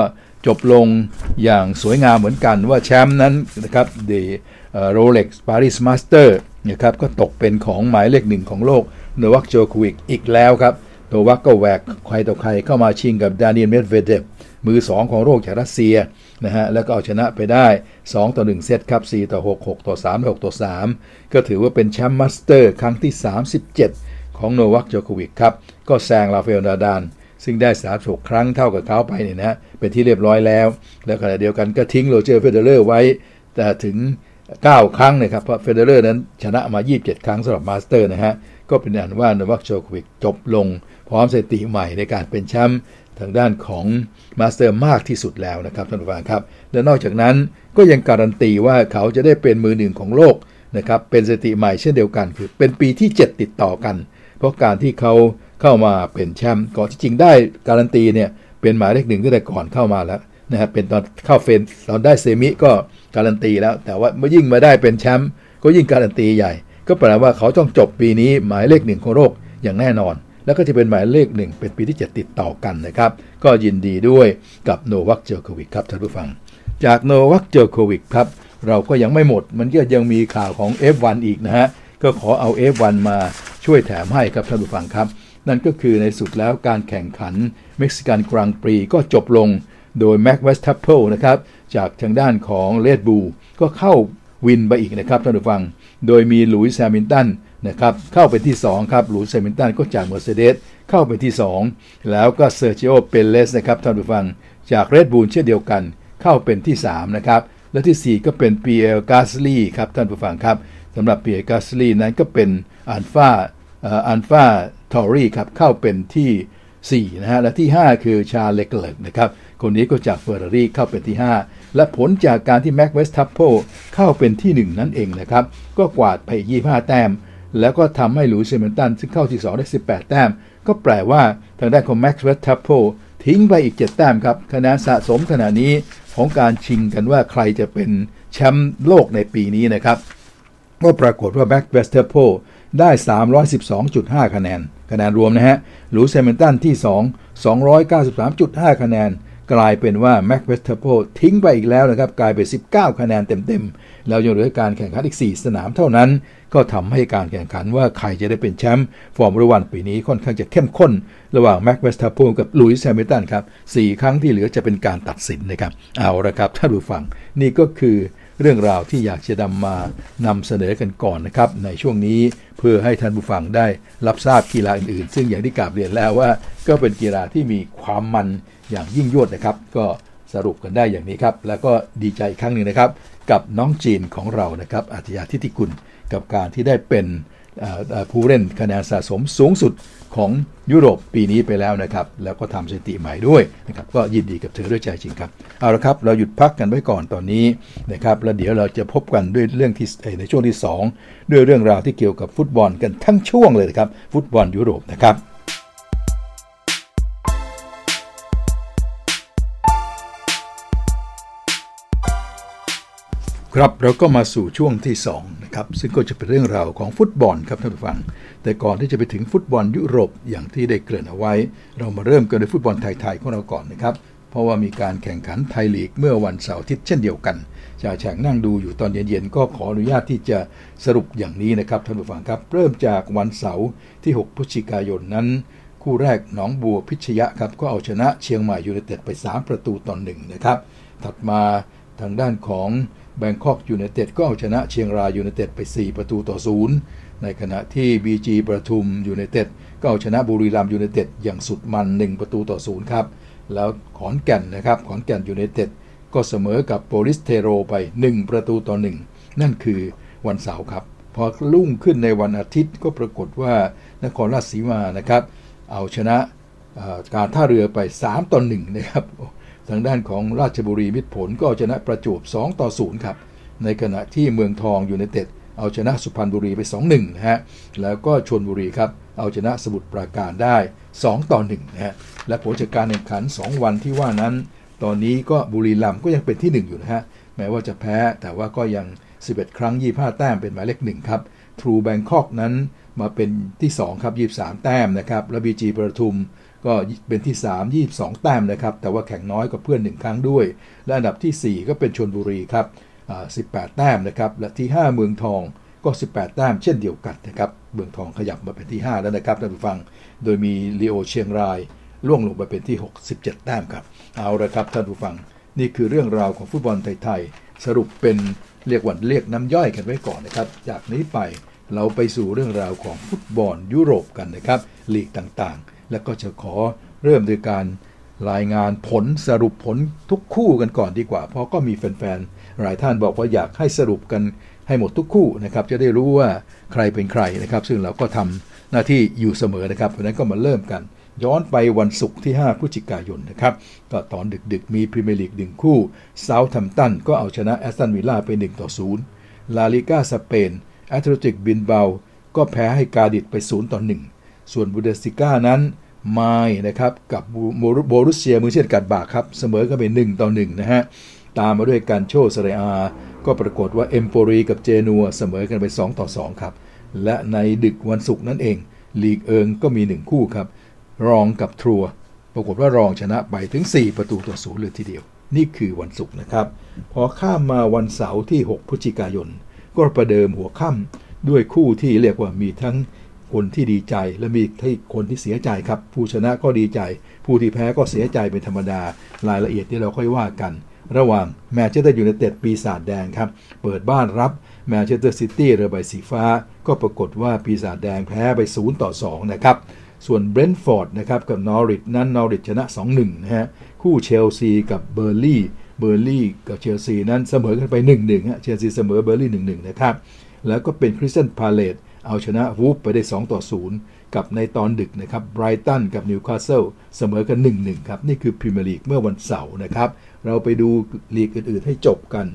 จบลงอย่างสวยงามเหมือนกันว่าแชมป์นั้นนะครับเดอะโรเล็กซ์ปารีสมาสเตอร์นะครับก็ตกเป็นของหมายเลขหนึ่งของโลกโนวัคโจโควิกอีกแล้วครับโนวัคก็แหวกใครต่อใครเข้ามาชิงกับดานิเอลเมดเวเดฟมือ2ของโลกจากรัสเซีย นะฮะแล้วก็เอาชนะไปได้ 2 ต่อ 1 เซตครับ4ต่อ 6 6 ต่อ 3 6 ต่อ 3 ก็ถือว่าเป็นแชมป์มาสเตอร์ครั้งที่ 37 ของโนวัคโจโควิกครับ ก็แซงราฟาเอลนาดาลซึ่งได้36ครั้งเท่ากับเขาไปเนี่ยนะเป็นที่เรียบร้อยแล้ว แล้วขณะเดียวกันก็ทิ้งโรเจอร์เฟเดอเรอร์ไว้แต่ถึง 9 ครั้งนะครับ เพราะเฟเดอเรอร์นั้นชนะมา 27 ครั้งสำหรับมาสเตอร์นะฮะก็เป็นอันว่าโนวัคโจโควิกจบลงพร้อมสถิติใหม่ในการเป็นแชมป์ ทางด้านของมาสเตอร์มากที่สุดแล้วนะครับท่านผู้ฟังครับ และนอกจากนั้นก็ยังการันตีว่าเขาจะได้เป็นมือหนึ่งของโลกนะครับเป็นสถิติใหม่เช่นเดียวกันคือเป็นปีที่ 7 ติดต่อกัน เพราะการที่เขาเข้ามาเป็นแชมป์ก่อนที่จริงได้การันตีเนี่ยเป็นหมายเลขหนึ่งตั้งแต่ก่อนเข้ามาแล้วนะครับเป็นตอนเข้าเฟนตอนได้เซมิก็การันตีแล้ว แต่ว่าเมื่อยิ่งมาได้เป็นแชมป์ก็ยิ่งการันตีใหญ่ ก็แปลว่าเขาต้องจบปีนี้หมายเลขหนึ่งของโลกอย่างแน่นอน แล้วก็จะเป็นหมายเลขหนึ่งเป็นปีที่ 7 ติดต่อกันนะครับ ก็ยินดีด้วยกับโนวัคโจโควิกครับท่านผู้ฟัง จากโนวัคโจโควิกครับ เราก็ยังไม่หมด มันก็ยังมีข่าวของ F1 อีกนะฮะ ก็ขอเอา F1 มาช่วยแถมให้ครับท่านผู้ฟังครับ นั่นก็คือในที่สุดแล้วการแข่งขันเม็กซิกันกรังปรีก็จบลงโดยแม็กเวอร์สแตปเพนนะครับจากทางด้านของเรดบูลก็เข้าวินไปอีกนะครับท่านผู้ฟัง โดยมีลูอิสแฮมิลตัน นะครับเข้าเป็นที่ 2 ครับลูอิสแฮมิลตันก็จากเมอร์เซเดสเข้าไปที่ 2 แล้วก็เซอร์จิโอเปเรซนะครับท่านผู้ฟังจากเรดบูลเช่นเดียวกัน เข้าเป็นที่ 3 นะครับ และที่ 4 ก็เป็นปิแอร์กาสลีครับท่านผู้ฟังครับสำหรับปิแอร์กาสลีนั้นก็เป็นอัลฟาอัลฟาทอรี่ครับเข้าเป็นที่4นะฮะและที่ 5 คือชาร์ลเลอแคลร์นะครับ คนนี้ก็จากเฟอร์รารี่เข้าเป็นที่ 5 และผลจากการที่แม็กเวอร์สแตปเพนเข้าเป็นที่ 1 นั่นเองนะครับ ก็กวาดไป 25 แต้ม แล้วก็ทำให้ลูอิสแฮมิลตันซึ่งเข้าที่2ได้ 18 แต้ม ก็แปลว่าทางด้านของแม็กเวอร์สแตปเพนทิ้งไปอีก 7 แต้มครับคะแนนสะสมขณะนี้ของการชิงกันว่าใครจะเป็นแชมป์โลกในปีนี้นะครับ ก็ปรากฏว่าแม็กเวอร์สแตปเพนได้ 312.5 คะแนน คะแนนรวมนะฮะลูอิสแฮมิลตันที่ 2 293.5 คะแนนกลายเป็นว่าแม็กเวอร์สแตปเพนทิ้งไปอีกแล้วนะครับ กลายเป็น 19 คะแนนเต็มๆ แล้วยังเหลือการแข่งขันอีก 4 สนามเท่านั้น ก็ทำให้การแข่งขันว่าใครจะได้เป็นแชมป์ฟอร์มูล่าวันปีนี้ค่อนข้างจะเข้มข้น ระหว่างแม็กเวอร์สแตปเพนกับลูอิสแฮมิลตันครับ4ครั้งที่เหลือจะเป็นการตัดสินนะครับเอาละครับท่านผู้ฟังนี่ก็คือเรื่องราวที่อยากจะนำมานำเสนอกันก่อนนะครับ ในช่วงนี้เพื่อให้ท่านผู้ฟังได้รับทราบกีฬาอื่นๆ ซึ่งอย่างที่กราบเรียนแล้วว่า ก็เป็นกีฬาที่มีความมันอย่างยิ่งยวดนะครับ ก็สรุปกันได้อย่างนี้ครับ แล้วก็ดีใจครั้งหนึ่งนะครับ กับน้องจีนของเรานะครับอาิยาทิติกุล กับการที่ได้เป็นผู้เล่นคะแนนสะสมสูงสุดของยุโรปปีนี้ไปแล้วนะครับ แล้วก็ทำสถิติใหม่ด้วยนะครับ ก็ยินดีกับเธอด้วยใจจริงครับ เอาละครับ เราหยุดพักกันไว้ก่อนตอนนี้นะครับ แล้วเดี๋ยวเราจะพบกันด้วยเรื่องที่ในช่วงที่ 2 ด้วยเรื่องราวที่เกี่ยวกับฟุตบอลกันทั้งช่วงเลยนะครับ ฟุตบอลยุโรปนะครับ ครับเราก็มาสู่ช่วงที่2นะครับซึ่งก็จะเป็นเรื่องราวของฟุตบอลครับท่านผู้ฟัง แต่ก่อนที่จะไปถึงฟุตบอลยุโรปอย่างที่ได้เกริ่นเอาไว้ เรามาเริ่มกันด้วยฟุตบอลไทยๆของเราก่อนนะครับเพราะว่ามีการแข่งขันไทยลีกเมื่อวันเสาร์อาทิตย์เช่นเดียวกันจ่าแฉงนั่งดูอยู่ตอนเย็นๆก็ขออนุญาตที่จะสรุปอย่างนี้นะครับท่านผู้ฟังครับ เริ่มจากวันเสาร์ที่ 6 พฤศจิกายนนั้น คู่แรกหนองบัวพิชญครับก็เอาชนะเชียงใหม่ยูไนเต็ดไป 3 ประตูต่อหนึ่งนะครับถัดมาทางด้านของ แบงคอกยูไนเต็ดก็เอาชนะเชียงรายยูไนเต็ดไป 4 ประตูต่อศูนย์ในขณะที่ BG ประทุมยูไนเต็ดก็เอาชนะบุรีรัมย์ยูไนเต็ดอย่างสุดมัน 1 ประตูต่อศูนย์ครับ แล้วขอนแก่นนะครับขอนแก่นยูไนเต็ดก็เสมอกับโปลิศเทโรไป 1 ประตูต่อ 1 นั่นคือวันเสาร์ครับ พอรุ่งขึ้นในวันอาทิตย์ก็ปรากฏว่านครราชสีมานะครับ เอาชนะการท่าเรือไป 3 ต่อ1นะครับ ทางด้านของราชบุรีมิตรผลก็ชนะประจวบ 2 ต่อ 0 ครับ ในขณะที่เมืองทองยูไนเต็ดเอาชนะสุพรรณบุรีไป 2-1 นะฮะ แล้วก็ชลบุรีครับ เอาชนะสมุทรปราการได้ 2 ต่อ 1 นะฮะ และผลจากการแข่งขัน 2 วันที่ว่านั้น ตอนนี้ก็บุรีรัมย์ก็ยังเป็นที่ 1 อยู่นะฮะ แม้ว่าจะแพ้ แต่ว่าก็ยัง 11 ครั้ง 25 แต้มเป็นหมายเลข1ครับ ทรูแบงคอกนั้นมาเป็นที่ 2 ครับ 23 แต้มนะครับ และบีจีประทุม ก็เป็นที่ 3 22 แต้มนะครับ แต่ว่าแข่งน้อยกว่าเพื่อน 1 ครั้งด้วย และอันดับที่ 4 ก็เป็นชนบุรีครับ18 แต้มนะครับ และที่ 5 เมืองทองก็ 18 แต้มเช่นเดียวกันนะครับเมืองทองขยับมาเป็นที่ 5 แล้วนะครับท่านผู้ฟัง โดยมีลีโอเชียงรายล่วงลงไปเป็นที่ 67 แต้มครับ เอาละครับท่านผู้ฟัง นี่คือเรื่องราวของฟุตบอลไทยๆสรุปเป็นเรียกวันเรียกน้ำย่อยกันไว้ก่อนนะครับ จากนี้ไปเราไปสู่เรื่องราวของฟุตบอลยุโรปกันนะครับลีกต่างๆ และก็จะขอเริ่มโดยการรายงานผลสรุปผลทุกคู่กันก่อนดีกว่า เพราะก็มีแฟนๆหลายท่านบอกว่าอยากให้สรุปกันให้หมดทุกคู่นะครับ จะได้รู้ว่าใครเป็นใครนะครับ ซึ่งเราก็ทำหน้าที่อยู่เสมอนะครับเพราะนั้นก็มาเริ่มกัน ย้อนไปวันศุกร์ที่ 5 พฤศจิกายนนะครับก็ตอนดึกๆ มีพรีเมียร์ลีกหนึ่งคู่เซาท์แฮมป์ตันก็เอาชนะแอสตันวิลล่าไป1ต่อ0ลาลิก้าสเปนแอตเลติกบิลเบาก็แพ้ให้กาดิซไป0ต่อ1 ส่วนบุนเดสลีกานั้นไมนซ์นะครับกับโบรุสเซียมึนเชนกลัดบัคครับ เสมอกันไป1ต่อ1นะฮะ ตามมาด้วยกัลโช่เซเรียอา ก็ปรากฏว่าเอมโปรีกับเจนัวเสมอกันไป 2 ต่อ 2 ครับ และในดึกวันศุกร์นั่นเอง ลีกเอิงก็มี 1 คู่ครับ รองกับทรัว ปรากฏว่ารองชนะไปถึง 4 ประตูต่อศูนย์เลยทีเดียว นี่คือวันศุกร์นะครับ พอข้ามมาวันเสาร์ที่ 6 พฤศจิกายน ก็ประเดิมหัวค่ำด้วยคู่ที่เรียกว่ามีทั้ง คนที่ดีใจและมีที่คนที่เสียใจครับ ผู้ชนะก็ดีใจ ผู้ที่แพ้ก็เสียใจเป็นธรรมดารายละเอียดที่เราค่อยว่ากัน ระหว่างแมนเชสเตอร์ยูไนเต็ดปีศาจแดงครับ เปิดบ้านรับแมนเชสเตอร์ซิตี้เรือใบสีฟ้า ก็ปรากฏว่าปีศาจแดงแพ้ไป0ต่อ2นะครับส่วนเบรนท์ฟอร์ดนะครับกับนอริชนั้นนอริชชนะ 2-1นะฮะคู่เชลซีกับเบิร์นลีย์เบิร์นลีย์กับเชลซีนั้นเสมอกันไป 1-1ฮะเชลซีเสมอเบิร์นลีย์1-1นะครับแล้วก็เป็นคริสตัลพาเลซ เอาชนะวูล์ฟไปได้ 2 ต่อ 0 กับในตอนดึกนะครับไบรตันกับนิวคาสเซิลเสมอกัน 1-1 ครับ นี่คือพรีเมียร์ลีกเมื่อวันเสาร์นะครับ เราไปดูลีกอื่น ๆ ให้จบกัน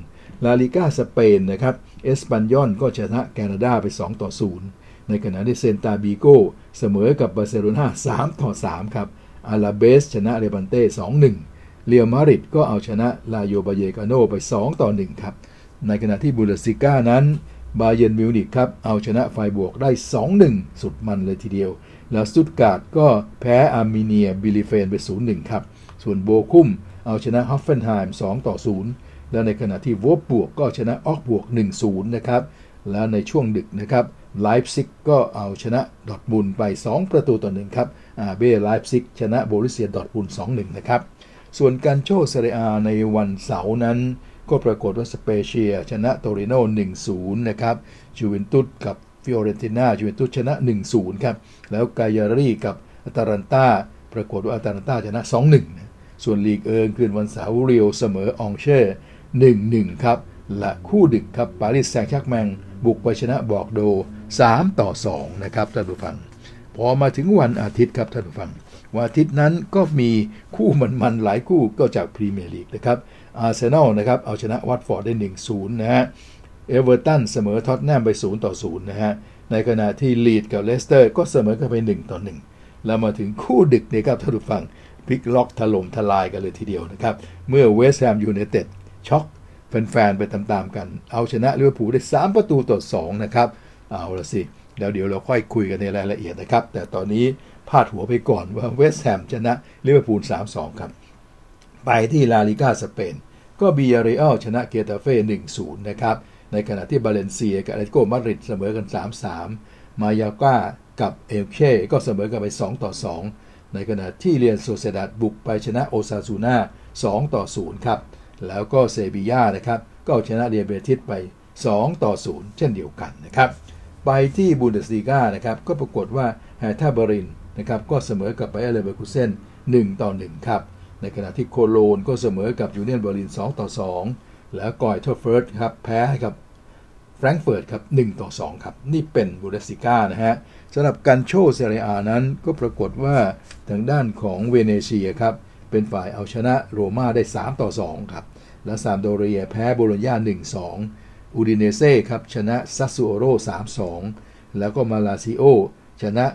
ลาลิก้าสเปนนะครับเอสปันยอนก็ชนะกรานาดาไป 2 ต่อ 0 ในขณะที่เซลตาบีโกเสมอกับบาร์เซโลนา3ต่อ 3 ครับอลาเบสชนะเลบันเต้ 2-1 เรอัลมาดริดก็เอาชนะราโยบาเยกาโนไป 2 ต่อ 1 ครับ ในขณะที่บุนเดสลีกานั้น บาเยิร์นมิวนิกครับ เอาชนะไฟรบวร์กได้ 2-1 สุดมันเลยทีเดียว แล้วสตุตการ์ตก็แพ้อาร์มิเนียบีเลเฟลด์ไป 0-1 ครับ ส่วนโบคุมเอาชนะฮอฟเฟนไฮม์2ต่อ 0 แล้วในขณะที่โวล์ฟสบวร์กก็ชนะเอาก์สบวร์ก 1-0 นะครับ แล้วในช่วงดึกนะครับไลป์ซิกก็เอาชนะดอร์ทมุนด์ไป 2 ประตูต่อหนึ่งครับอาร์เบไลป์ซิกชนะโบรุสเซียดอร์ทมุนด์2-1 นะครับ ส่วนกัลโช่เซเรียอาในวันเสาร์นั้น ก็ปรากฏว่าสเปเชียชนะโตริโน1-0 นะครับจูเวนตุสกับฟิโอเรนติน่าจูเวนตุสชนะ 1-0 ครับ แล้วกายารีกับอตาลันต้าปรากฏว่าอตาลันต้าชนะ 2-1 ส่วนลีกเอิงคืนวันเสาร์ลีลล์เสมออองเช่ 1-1 ครับ และคู่ดึกครับปารีสแซงต์แชร์กแมงบุกไปชนะบอร์กโดซ์ 3 ต่อ 2 นะครับท่านผู้ฟัง พอมาถึงวันอาทิตย์ครับท่านผู้ฟัง วันอาทิตย์นั้นก็มีคู่มันๆหลายคู่ก็จากพรีเมียร์ลีกนะครับ อาร์เซนอลนะครับเอาชนะวัตฟอร์ดได้ 1-0 นะฮะเอเวอร์ตันเสมอท็อตแนมไป 0 ต่อ 0 นะฮะ ในขณะที่ลีดส์กับเลสเตอร์ก็เสมอกันไป 1 ต่อ 1 แล้วมาถึงคู่ดึกนะครับท่านผู้ฟังพลิกล็อกถล่มทลายกันเลยทีเดียวนะครับ เมื่อเวสต์แฮมยูไนเต็ดช็อกแฟนๆ ไปตามๆกัน เอาชนะลิเวอร์พูลได้ 3 ประตูต่อ 2 นะครับ เอาละสิแล้วเดี๋ยวเราค่อยคุยกันในรายละเอียดนะครับ แต่ตอนนี้พาดหัวไปก่อนว่าเวสต์แฮมชนะลิเวอร์พูล3-2 ครับ ไปที่ลาลิกาสเปน ก็บียาเรอัลชนะเกตาเฟ่1-0 นะครับ ในขณะที่บาเลนเซียกับแอตเลติโกมาดริดเสมอกัน 3-3 มายอร์ก้ากับเอลเช่ก็เสมอกันไป 2-2 ในขณะที่เรอัลโซเซียดาดบุกไปชนะโอซาซูน่า2-0 ครับ แล้วก็เซบีย่านะครับ ก็ชนะเรอัลเบติสไป 2-0 เช่นเดียวกันนะครับ ไปที่บุนเดสลีกานะครับ ก็ปรากฏว่าแฮร์ธ่าเบอร์ลินนะครับก็เสมอกับไบเออร์เลเวอร์คูเซน1ต่อ1ครับ ในขณะที่โคโลนก็เสมอกับยูเนียนเบอร์ลิน 2 ต่อ 2 แล้วกรอยเธอร์เฟือร์ธครับ แพ้กับแฟรงก์เฟิร์ตครับ 1 ต่อ 2 ครับ นี่เป็นบุนเดสลีกานะฮะสำหรับกัลโช่เซเรียอานั้นก็ปรากฏว่าทางด้านของเวเนเซียครับ เป็นฝ่ายเอาชนะโรม่าได้ 3 ต่อ 2 ครับ และซามพ์โดเรียแพ้โบโลญญา1-2 อูดิเนเซ่ครับชนะซัสซูโอโล3-2 แล้วก็มาลาซิโอชนะ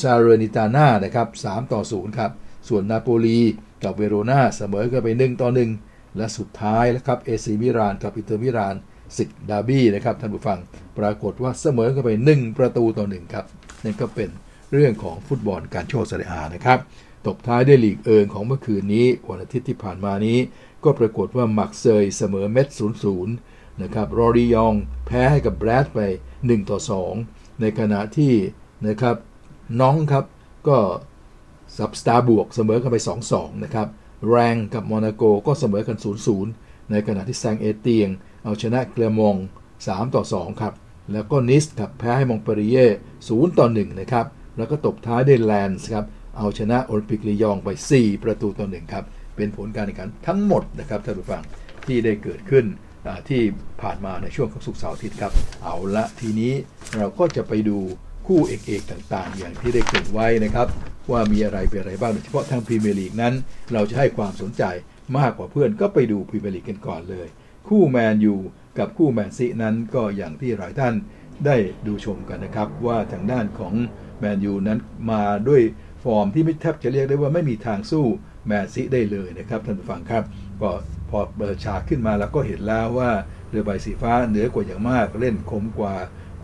ซาแลร์นิตาน่านะครับ3ต่อ0ครับ ส่วนนาโปลี กับเวโรนาเสมอกันไป1ต่อ1และสุดท้ายนะครับเอซีมิลานกับอินเตอร์มิลานศึกดาร์บี้นะครับท่านผู้ฟังปรากฏว่าเสมอกันไป 1 ประตูต่อ1ครับนั่นก็เป็นเรื่องของฟุตบอลกัลโช่เซเรียอานะครับตบท้ายด้วยลีกเอิงของเมื่อคืนนี้ วันอาทิตย์ที่ผ่านมานี้ ก็ปรากฏว่ามาร์กเซยเสมอเม็ตซ์0-0นะครับลอริยองต์แพ้ให้กับแบรสต์ไป1ต่อ2ในขณะที่นะครับน็องต์ครับก็ กับสตราส์บวร์กเสมอกันไป 2-2 นะครับ แร็งส์กับโมนาโกก็เสมอกัน 0-0 ในขณะที่แซงต์เอเตียน เอาชนะแกลร์มงต์3ต่อ2ครับ แล้วก็นีซครับแพ้ให้มงต์เปลลิเย่ร์0ต่อ1นะครับ แล้วก็ตบท้ายด้วยล็องส์ครับ เอาชนะโอลิมปิกลียองไป 4 ประตูต่อ1ครับ เป็นผลการแข่งขันทั้งหมดนะครับท่านผู้ฟังที่ได้เกิดขึ้นที่ผ่านมาในช่วงของศุกร์เสาร์อาทิตย์ครับ เอาละทีนี้เราก็จะไปดูคู่เอกๆต่างๆ อย่างที่ได้เกริ่นไว้นะครับ ว่ามีอะไรเป็นอะไรบ้างโดยเฉพาะทางพรีเมียร์ลีกนั้น เราจะให้ความสนใจมากกว่าเพื่อนก็ไปดูพรีเมียร์ลีกกันก่อนเลย คู่แมนยูกับคู่แมนซิตี้นั้นก็อย่างที่หลายท่านได้ดูชมกันนะครับ ว่าทางด้านของแมนยูนั้นมาด้วยฟอร์มที่ไม่แทบจะเรียกได้ว่าไม่มีทางสู้แมนซิตี้ได้เลยนะครับท่านผู้ฟังครับก็พอเปิดฉากขึ้นมาแล้วก็เห็นแล้วว่าเรือใบสีฟ้าเหนือกว่าอย่างมาก เล่นคมกว่า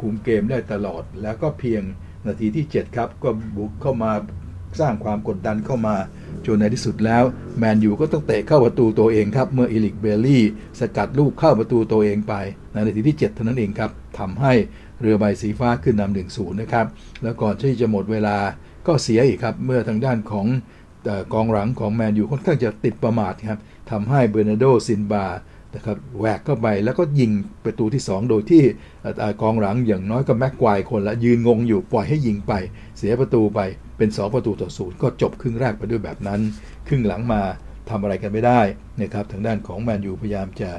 คุมเกมได้ตลอด แล้วก็เพียงนาทีที่ 7 ครับ ก็บุกเข้ามา สร้างความกดดันเข้ามาจนในที่สุดแล้ว แมนยูก็ต้องเตะเข้าประตูตัวเองครับ เมื่อเอริกไบยี่ สกัดลูกเข้าประตูตัวเองไป ในนาทีที่ 7 เท่านั้นเองครับทำให้เรือใบสีฟ้าขึ้นนำหนึ่งศูนย์นะครับ แล้วก่อนที่จะหมดเวลาก็เสียอีกครับ เมื่อทางด้านของกองหลังของแมนยูค่อนข้างจะติดประมาทครับทำให้เบอร์นาโดซินบา นะครับแหวกเข้าไปแล้วก็ยิงประตูที่ 2 โดยที่กองหลังอย่างน้อยก็แม็กควายคนละยืนงงอยู่ปล่อยให้ยิงไป เสียประตูไปเป็น 2 ประตูต่อศูนย์ก็จบครึ่งแรกไปด้วยแบบนั้น ครึ่งหลังมาทำอะไรกันไม่ได้นะครับทางด้านของแมนยูพยายามจะ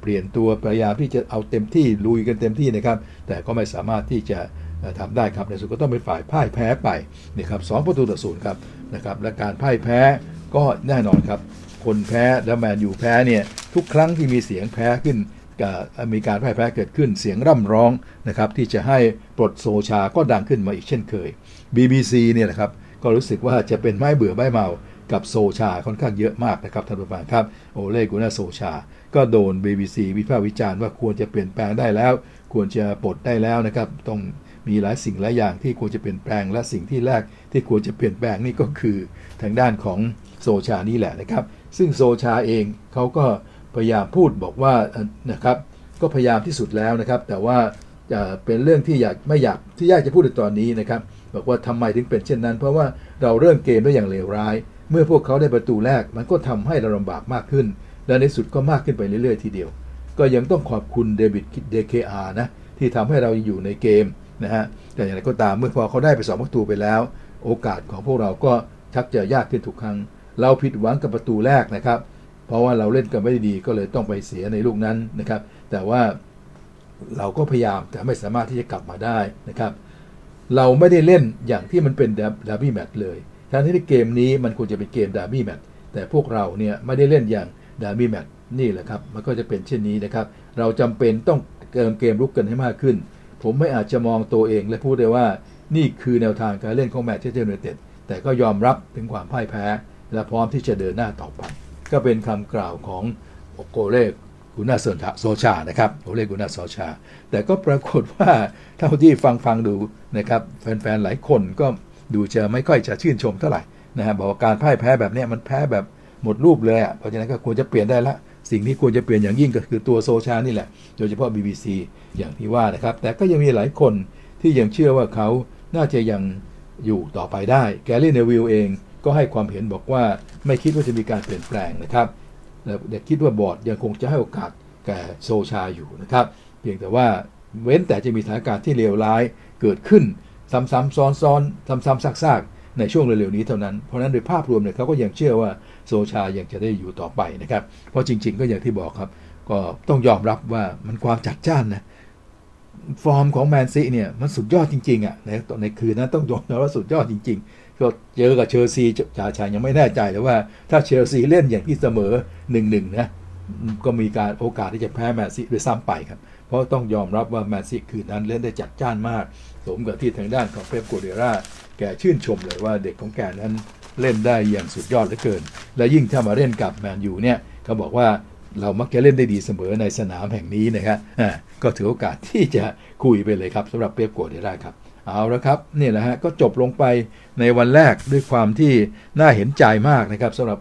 เปลี่ยนตัวพยายามที่จะเอาเต็มที่ลุยกันเต็มที่นะครับ แต่ก็ไม่สามารถที่จะทำได้ครับในสุดก็ต้องเป็นฝ่ายพ่ายแพ้ไปนะครับสประตูต่อศูนย์ครับนะครับและการพ่ายแพ้ก็แน่นอนครับ คนแพ้แล้วแมนยูแพ้เนี่ยทุกครั้งที่มีเสียงแพ้ขึ้นมีการพ่ายแพ้เกิดขึ้นเสียงร่ำร้องนะครับที่จะให้ปลดโซชาก็ดังขึ้นมาอีกเช่นเคย BBC เนี่ยนะครับก็รู้สึกว่าจะเป็นไม้เบื่อไม้เมากับโซชาค่อนข้างเยอะมากนะครับท่านผู้ฟังครับโอเล่กุน่าโซชา ก็โดน BBC วิพากษ์วิจารณ์ว่าควรจะเปลี่ยนแปลงได้แล้ว ควรจะปลดได้แล้วนะครับต้องมีหลายสิ่งหลายอย่างที่ควรจะเปลี่ยนแปลงและสิ่งที่แรกที่ควรจะเปลี่ยนแปลงนี่ก็คือทางด้านของโซชานี่แหละนะครับ ซึ่งโซชาเองเขาก็พยายามพูดบอกว่านะครับก็พยายามที่สุดแล้วนะครับ แต่ว่าจะเป็นเรื่องที่อยากไม่อยากที่ยากจะพูดในตอนนี้นะครับบอกว่าทำไมถึงเป็นเช่นนั้น เพราะว่าเราเริ่มเกมได้อย่างเลวร้าย เมื่อพวกเขาได้ประตูแรก มันก็ทำให้เราลำบากมากขึ้น และในสุดก็มากขึ้นไปเรื่อยๆทีเดียว ก็ยังต้องขอบคุณเดวิดเดเคอาร์นะที่ทำให้เราอยู่ในเกมนะฮะแต่อย่างไรก็ตามเมื่อพอเขาได้ไปสองประตูไปแล้ว โอกาสของพวกเราก็ชักจะยากขึ้นทุกครั้ง เราผิดหวังกับประตูแรกนะครับ เพราะว่าเราเล่นกันไม่ดีก็เลยต้องไปเสียในลูกนั้นนะครับ แต่ว่าเราก็พยายามแต่ไม่สามารถที่จะกลับมาได้นะครับ เราไม่ได้เล่นอย่างที่มันเป็นดาร์บี้แมตช์เลยทั้งที่เกมนี้มันควรจะเป็นเกมดาร์บี้แมตช์แต่พวกเราเนี่ยไม่ได้เล่นอย่างดาร์บี้แมตช์นี่แหละครับ มันก็จะเป็นเช่นนี้นะครับ เราจำเป็นต้องเติมเกมรุกกันให้มากขึ้น ผมไม่อาจจะมองตัวเองและพูดได้ว่านี่คือแนวทางการเล่นของแมตช์เชสเตอร์ยูไนเต็ดแต่ก็ยอมรับถึงความพ่ายแพ้ และพร้อมที่จะเดินหน้าต่อไป ก็เป็นคำกล่าวของโอโกเล่กุนาโซชานะครับโอเล่กุนาโซชา แต่ก็ปรากฏว่าเท่าที่ฟังฟังดูนะครับแฟนๆหลายคนก็ดูจะไม่ค่อยจะชื่นชมเท่าไหร่นะฮะบอกว่าการพ่ายแพ้แบบนี้มันแพ้แบบหมดรูปเลยอะเพราะฉะนั้นก็ควรจะเปลี่ยนได้ละสิ่งที่ควรจะเปลี่ยนอย่างยิ่งก็คือตัวโซชานี่แหละ โดยเฉพาะ BBC อย่างที่ว่านะครับ แต่ก็ยังมีหลายคนที่ยังเชื่อว่าเขาน่าจะยังอยู่ต่อไปได้ แกลลี่เนวิลเอง ก็ให้ความเห็นบอกว่าไม่คิดว่าจะมีการเปลี่ยนแปลงนะครับและคิดว่าบอร์ดยังคงจะให้โอกาสแก่โซชาอยู่นะครับ เพียงแต่ว่าเว้นแต่จะมีสถานการณ์ที่เลวร้ายเกิดขึ้น ซ้ำๆซ้อนๆซ้ำๆซากๆ ในช่วงเร็วๆนี้เท่านั้น เพราะนั้นโดยภาพรวมเนี่ยเขาก็ยังเชื่อว่าโซชายังจะได้อยู่ต่อไปนะครับ เพราะจริง ๆ ก็อย่างที่บอกครับ ก็ต้องยอมรับว่ามันความจัดจ้านนะฟอร์มของแมนซีเนี่ยมันสุดยอดจริงๆอะในในคืนนั้นต้องยอมรับว่าสุดยอดจริง ๆ ก็เจอกับเชลซีจ่าชายยังไม่แน่ใจเลยว่า ถ้าเชลซีเล่นอย่างที่เสมอหนึ่งหนึ่งนะก็มีการโอกาสที่จะแพ้แมนซีด้วยซ้ำไปครับ เพราะต้องยอมรับว่าแมนซีคืนนั้นเล่นได้จัดจ้านมาก สมกับที่ทางด้านของเป๊ปโกเดราแกชื่นชมเลยว่าเด็กของแกนั้นเล่นได้อย่างสุดยอดเหลือเกิน และยิ่งถ้ามาเล่นกับแมนยูเนี่ยเขาบอกว่าเรามักจะเล่นได้ดีเสมอในสนามแห่งนี้นะครับก็ถือโอกาสที่จะคุยไปเลยครับสำหรับเป๊ปโกเดราครับ เอาละครับนี่แหละฮะก็จบลงไปในวันแรกด้วยความที่น่าเห็นใจมากนะครับสำหรับ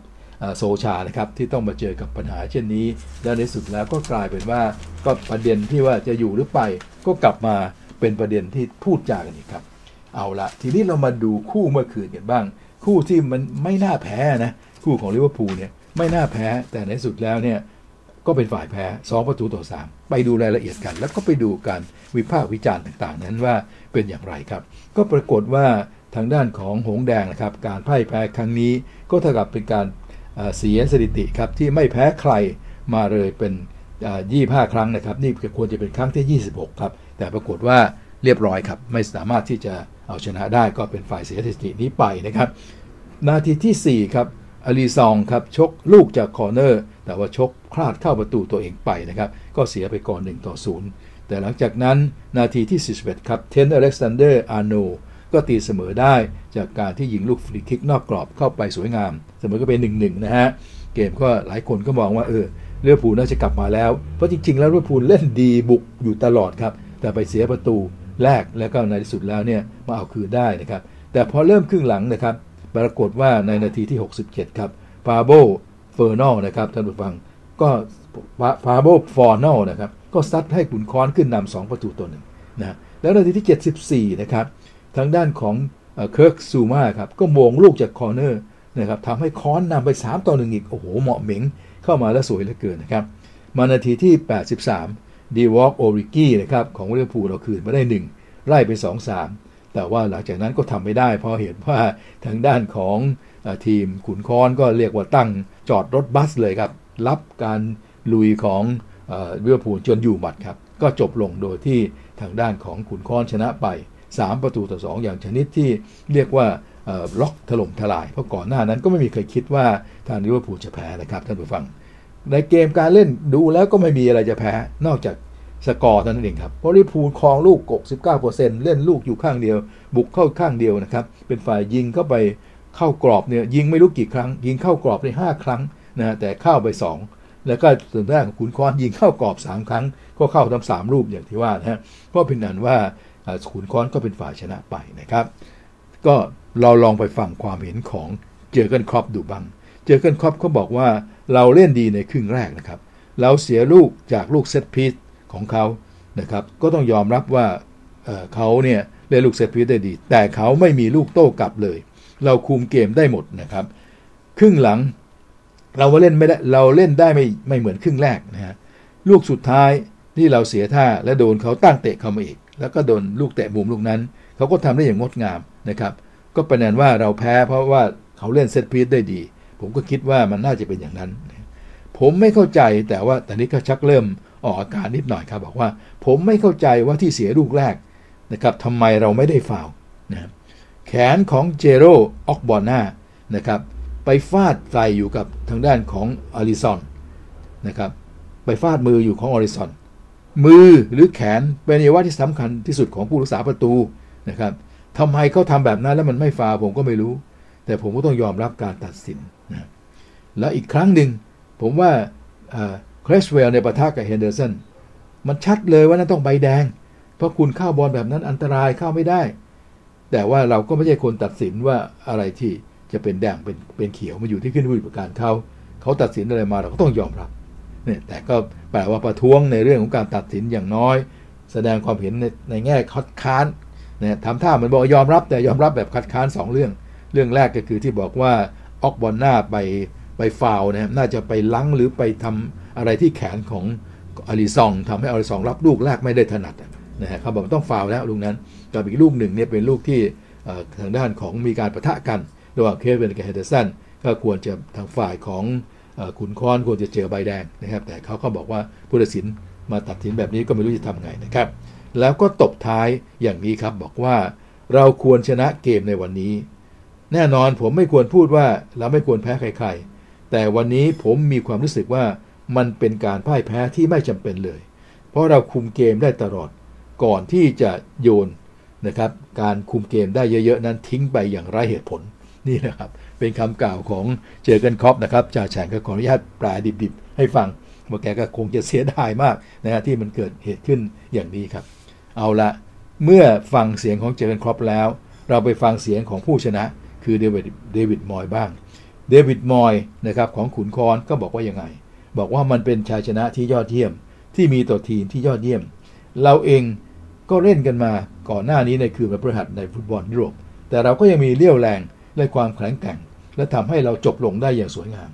โซชานะครับที่ต้องมาเจอกับปัญหาเช่นนี้ และในสุดแล้วก็กลายเป็นว่าก็ประเด็นที่ว่าจะอยู่หรือไป ก็กลับมาเป็นประเด็นที่พูดจากันอีกครับ เอาละทีนี้เรามาดูคู่เมื่อคืนกันบ้าง คู่ที่มันไม่น่าแพ้นะคู่ของลิเวอร์พูลเนี่ยไม่น่าแพ้แต่ในสุดแล้วเนี่ยก็เป็นฝ่ายแพ้ 2 ประตูต่อ 3 ไปดูรายละเอียดกัน แล้วก็ไปดูการวิพากษ์วิจารณ์ต่าง ๆ นั้นว่า เป็นอย่างไรครับ ก็ปรากฏว่าทางด้านของหงแดงนะครับ การพ่ายแพ้ครั้งนี้ก็เท่ากับเป็นการเสียสถิติครับที่ไม่แพ้ใครมาเลยเป็นยี่ห้าครั้งนะครับ นี่ควรจะเป็นครั้งที่ 26 ครับ แต่ปรากฏว่าเรียบร้อยครับ ไม่สามารถที่จะเอาชนะได้ก็เป็นฝ่ายเสียสถิตินี้ไปนะครับ นาทีที่ 4 ครับอลีซองครับชกลูกจากคอร์เนอร์ แต่ว่าชกพลาดเข้าประตูตัวเองไปนะครับ ก็เสียไปก่อน1ต่อ0 แต่หลังจากนั้นนาทีที่ 41 ครับ เทรนต์อเล็กซานเดอร์อาร์โนลด์ก็ตีเสมอได้จากการที่ยิงลูกฟรีคิกนอกกรอบเข้าไปสวยงาม เสมอก็เป็น 1-1 นะฮะ เกมก็หลายคนก็มองว่าเออลิเวอร์พูลน่าจะกลับมาแล้ว เพราะจริง ๆ แล้วลิเวอร์พูลเล่นดีบุกอยู่ตลอดครับ แต่ไปเสียประตูแรกแล้วก็ในที่สุดแล้วเนี่ยมาเอาคืนได้นะครับ แต่พอเริ่มครึ่งหลังนะครับ ปรากฏว่าในนาทีที่ 67 ครับปาโบลฟอร์นัลส์นะครับท่านผู้ฟังก็ปาโบลฟอร์นัลส์นะครับ ก็ซัดให้ขุนค้อนขึ้นนำสองประตูต่อหนึ่งนะแล้วนาทีที่ 74 นะครับ ทางด้านของเคิร์ตซูมาครับ ก็โหม่งลูกจากคอร์เนอร์นะครับทำให้ค้อนนำไป 3 ต่อหนึ่งอีก โอ้โห เหมาะเหม็งเข้ามาแล้วสวยเหลือเกินนะครับ มานาทีที่ 83 ดิว็อคโอริกี้นะครับของลิเวอร์พูลเอาคืนมาได้ 1 ไล่ไป 2-3 แต่ว่าหลังจากนั้นก็ทำไม่ได้ เพราะเห็นว่าทางด้านของทีมขุนค้อนก็เรียกว่าตั้งจอดรถบัสเลยครับ รับการลุยของ ลิเวอร์พูลจนอยู่หมัดครับ ก็จบลงโดยที่ทางด้านของขุนค้อนชนะไป 3 ประตูต่อ 2 อย่างชนิดที่เรียกว่าล็อกถล่มทลาย เพราะก่อนหน้านั้นก็ไม่มีใครคิดว่าทางลิเวอร์พูลจะแพ้นะครับท่านผู้ฟัง ในเกมการเล่นดูแล้วก็ไม่มีอะไรจะแพ้ นอกจากสกอร์เท่านั้นเองครับเพราะลิเวอร์พูลครองลูกก19%เล่นลูกอยู่ข้างเดียว บุกเข้าข้างเดียวนะครับ เป็นฝ่ายยิงเข้าไปเข้ากรอบเนี่ยยิงไม่รู้กี่ครั้ง ยิงเข้ากรอบได้5ครั้งนะแต่เข้าไป 2 แล้วก็ส่วนแรกของขุนค้อนยิงเข้ากรอบ3ครั้ง ก็เข้าทั้ง3ลูกอย่างที่ว่านะฮะก็เป็นนั้นว่าขุนค้อนก็เป็นฝ่ายชนะไปนะครับ ก็เราลองไปฟังความเห็นของเจอร์เกนคล็อปป์ดูบ้างเจอร์เกนคล็อปป์เขาบอกว่าเราเล่นดีในครึ่งแรกนะครับ เราเสียลูกจากลูกเซตพีซของเขานะครับ ก็ต้องยอมรับว่าเเขาเนี่ยเล่นลูกเซตพีซได้ดี แต่เขาไม่มีลูกโต้กลับเลย เราคุมเกมได้หมดนะครับ ครึ่งหลัง เราเล่นไม่ได้เราเล่นได้ไม่ไม่เหมือนครึ่งแรกนะฮะลูกสุดท้ายที่เราเสียท่าและโดนเขาตั้งเตะเข้ามาอีก แล้วก็โดนลูกเตะมุมลูกนั้น เขาก็ทำได้อย่างงดงามนะครับ ก็เป็นนั้นว่าเราแพ้เพราะว่าเขาเล่นเซตพีซได้ดี ผมก็คิดว่ามันน่าจะเป็นอย่างนั้น ผมไม่เข้าใจแต่ว่าต่นี้ก็ชักเริ่มออกอาการนิดหน่อยครับ บอกว่า ผมไม่เข้าใจว่าที่เสียลูกแรกนะครับทำไมเราไม่ได้ฟาวนะแขนของเจโรออกบอลหน้านะครับ ไปฟาดใส่อยู่กับทางด้านของอริซอนนะครับ ไปฟาดมืออยู่ของอริซอนมือหรือแขนเป็นอวัยวะที่สำคัญที่สุดของผู้รักษาประตูนะครับทำไมเขาทำแบบนั้นแล้วมันไม่ฟาผมก็ไม่รู้ แต่ผมก็ต้องยอมรับการตัดสินนะแล้วอีกครั้งหนึ่งผมว่าครสเวลในประทะกับเฮนเดอร์สันมันชัดเลยว่านั่นต้องใบแดง เพราะคุณเข้าบอลแบบนั้นอันตรายเข้าไม่ได้ แต่ว่าเราก็ไม่ใช่คนตัดสินว่าอะไรที่ จะเป็นแดงเป็นเป็นเขียวมาอยู่ที่ขึ้นผู้ประการเขาเขาตัดสินอะไรมาเราก็ต้องยอมรับเนี่ยแต่ก็แปลว่าประท้วงในเรื่องของการตัดสินอย่างน้อย แสดงความเห็นในในแง่คัดค้านเนี่ยทำท่าเหมันบอกยอมรับแต่ยอมรับแบบคัดค้าน 2 เรื่อง เรื่องแรกก็คือที่บอกว่าออกบอลหน้าไปไปฟาวนะน่าจะไปลังหรือไปทำอะไรที่แขนของอาริซองทำให้อาริซองรับลูกแรกไม่ได้ถนัดนะฮะเขาบอกต้องฟาวแล้วลูกนั้นกับอีกลูกหนึ่งเนี่ยเป็นลูกที่ทางด้านของมีการประทะกัน ระหว่างเควินกับเฮเดอร์สันก็ควรจะทางฝ่ายของขุนค้อนควรจะเจอใบแดงนะครับ แต่เขาก็บอกว่าผู้ตัดสินมาตัดสินแบบนี้ก็ไม่รู้จะทำไงนะครับ แล้วก็ตบท้ายอย่างนี้ครับบอกว่าเราควรชนะเกมในวันนี้ แน่นอนผมไม่ควรพูดว่าเราไม่ควรแพ้ใครๆ แต่วันนี้ผมมีความรู้สึกว่ามันเป็นการพ่ายแพ้ที่ไม่จำเป็นเลย เพราะเราคุมเกมได้ตลอดก่อนที่จะโยนนะครับ การคุมเกมได้เยอะๆ นั้นทิ้งไปอย่างไร้เหตุผล นี่นะครับ เป็นคำกล่าวของเจอกันคอปนะครับจ่าแฉงก็ขออนุญาตแปลดิบๆ ให้ฟังว่าแกก็คงจะเสียดายมากนะฮะที่มันเกิดเหตุขึ้นอย่างนี้ครับ เอาละเมื่อฟังเสียงของเจอกันคอปแล้ว เราไปฟังเสียงของผู้ชนะ คือเดวิดเดวิดมอยส์บ้างเดวิดมอยส์นะครับของขุนค้อนก็บอกว่ายังไง บอกว่ามันเป็นชัยชนะที่ยอดเยี่ยม ที่มีต่อทีมที่ยอดเยี่ยม เราเองก็เล่นกันมาก่อนหน้านี้ในคืนวันพฤหัสในฟุตบอลยุโรปแต่เราก็ยังมีเลี้ยวแรง และความแข็งแกร่ง และทำให้เราจบลงได้อย่างสวยงาม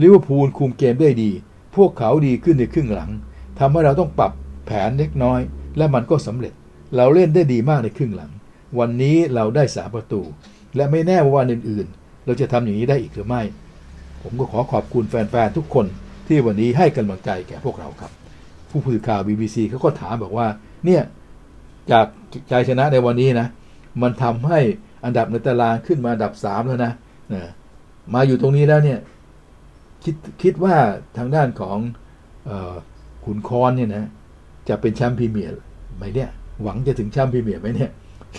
ลิเวอร์พูลคุมเกมได้ดี พวกเขาดีขึ้นในครึ่งหลังทำให้เราต้องปรับแผนเล็กน้อย และมันก็สำเร็จ เราเล่นได้ดีมากในครึ่งหลัง วันนี้เราได้สาประตู และไม่แน่ว่าวันอื่นๆ เราจะทำอย่างนี้ได้อีกหรือไม่ ผมก็ขอขอบคุณแฟนๆทุกคนที่วันนี้ให้กำลังใจแก่พวกเราครับ ผู้สื่อข่าว BBC เขาก็ถามบอกว่า เนี่ยจากใจชนะในวันนี้นะ มันทำให้ อันดับในตารางขึ้นมาอันดับสามแล้วนะนะมาอยู่ตรงนี้แล้วเนี่ยคิดคิดว่าทางด้านของอขุนคอนเนี่ยนะจะเป็นแชมป์พรีเมียร์ไหมเนี่ยหวังจะถึงแชมป์พรีเมียร์ไหมเนี่ย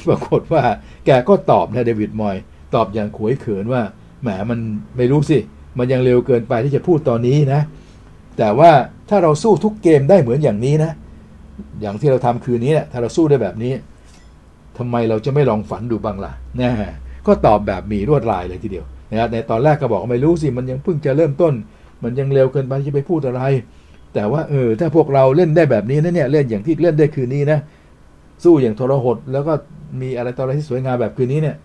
ปรากฏว่าแกก็ตอบนะเดวิดมอย ตอบอย่างขวยเขินว่าแหมมันไม่รู้สิ มันยังเร็วเกินไปที่จะพูดตอนนี้นะ แต่ว่าถ้าเราสู้ทุกเกมได้เหมือนอย่างนี้นะ อย่างที่เราทำคืนนี้เนี่ยถ้าเราสู้ได้แบบนี้ ทำไมเราจะไม่ลองฝันดูบ้างล่ะนะก็ตอบแบบมีรวดลายเลยทีเดียวนะครับในตอนแรกก็บอกไม่รู้สิมันยังเพิ่งจะเริ่มต้น มันยังเร็วเกินไปจะไปพูดอะไร แต่ว่าเออถ้าพวกเราเล่นได้แบบนี้นะเนี่ยเล่นอย่างที่เล่นได้คืนนี้นะสู้อย่างทรหดแล้วก็มีอะไรต่ออะไรที่สวยงามแบบคืนนี้เนี่ย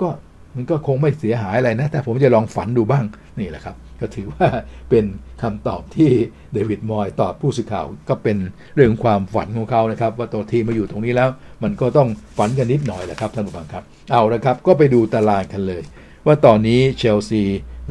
ก็มันก็คงไม่เสียหายอะไรนะ แต่ผมจะลองฝันดูบ้างนี่แหละครับ ก็ถือว่าเป็นคำตอบที่เดวิดมอยส์ตอบผู้สื่อข่าวก็เป็นเรื่องความฝันของเขานะครับ ว่าตัวทีมมาอยู่ตรงนี้แล้ว มันก็ต้องฝันกันนิดหน่อยแหละครับท่านผู้ฟังครับ เอาละครับ ก็ไปดูตารางกันเลย ว่าตอนนี้เชลซี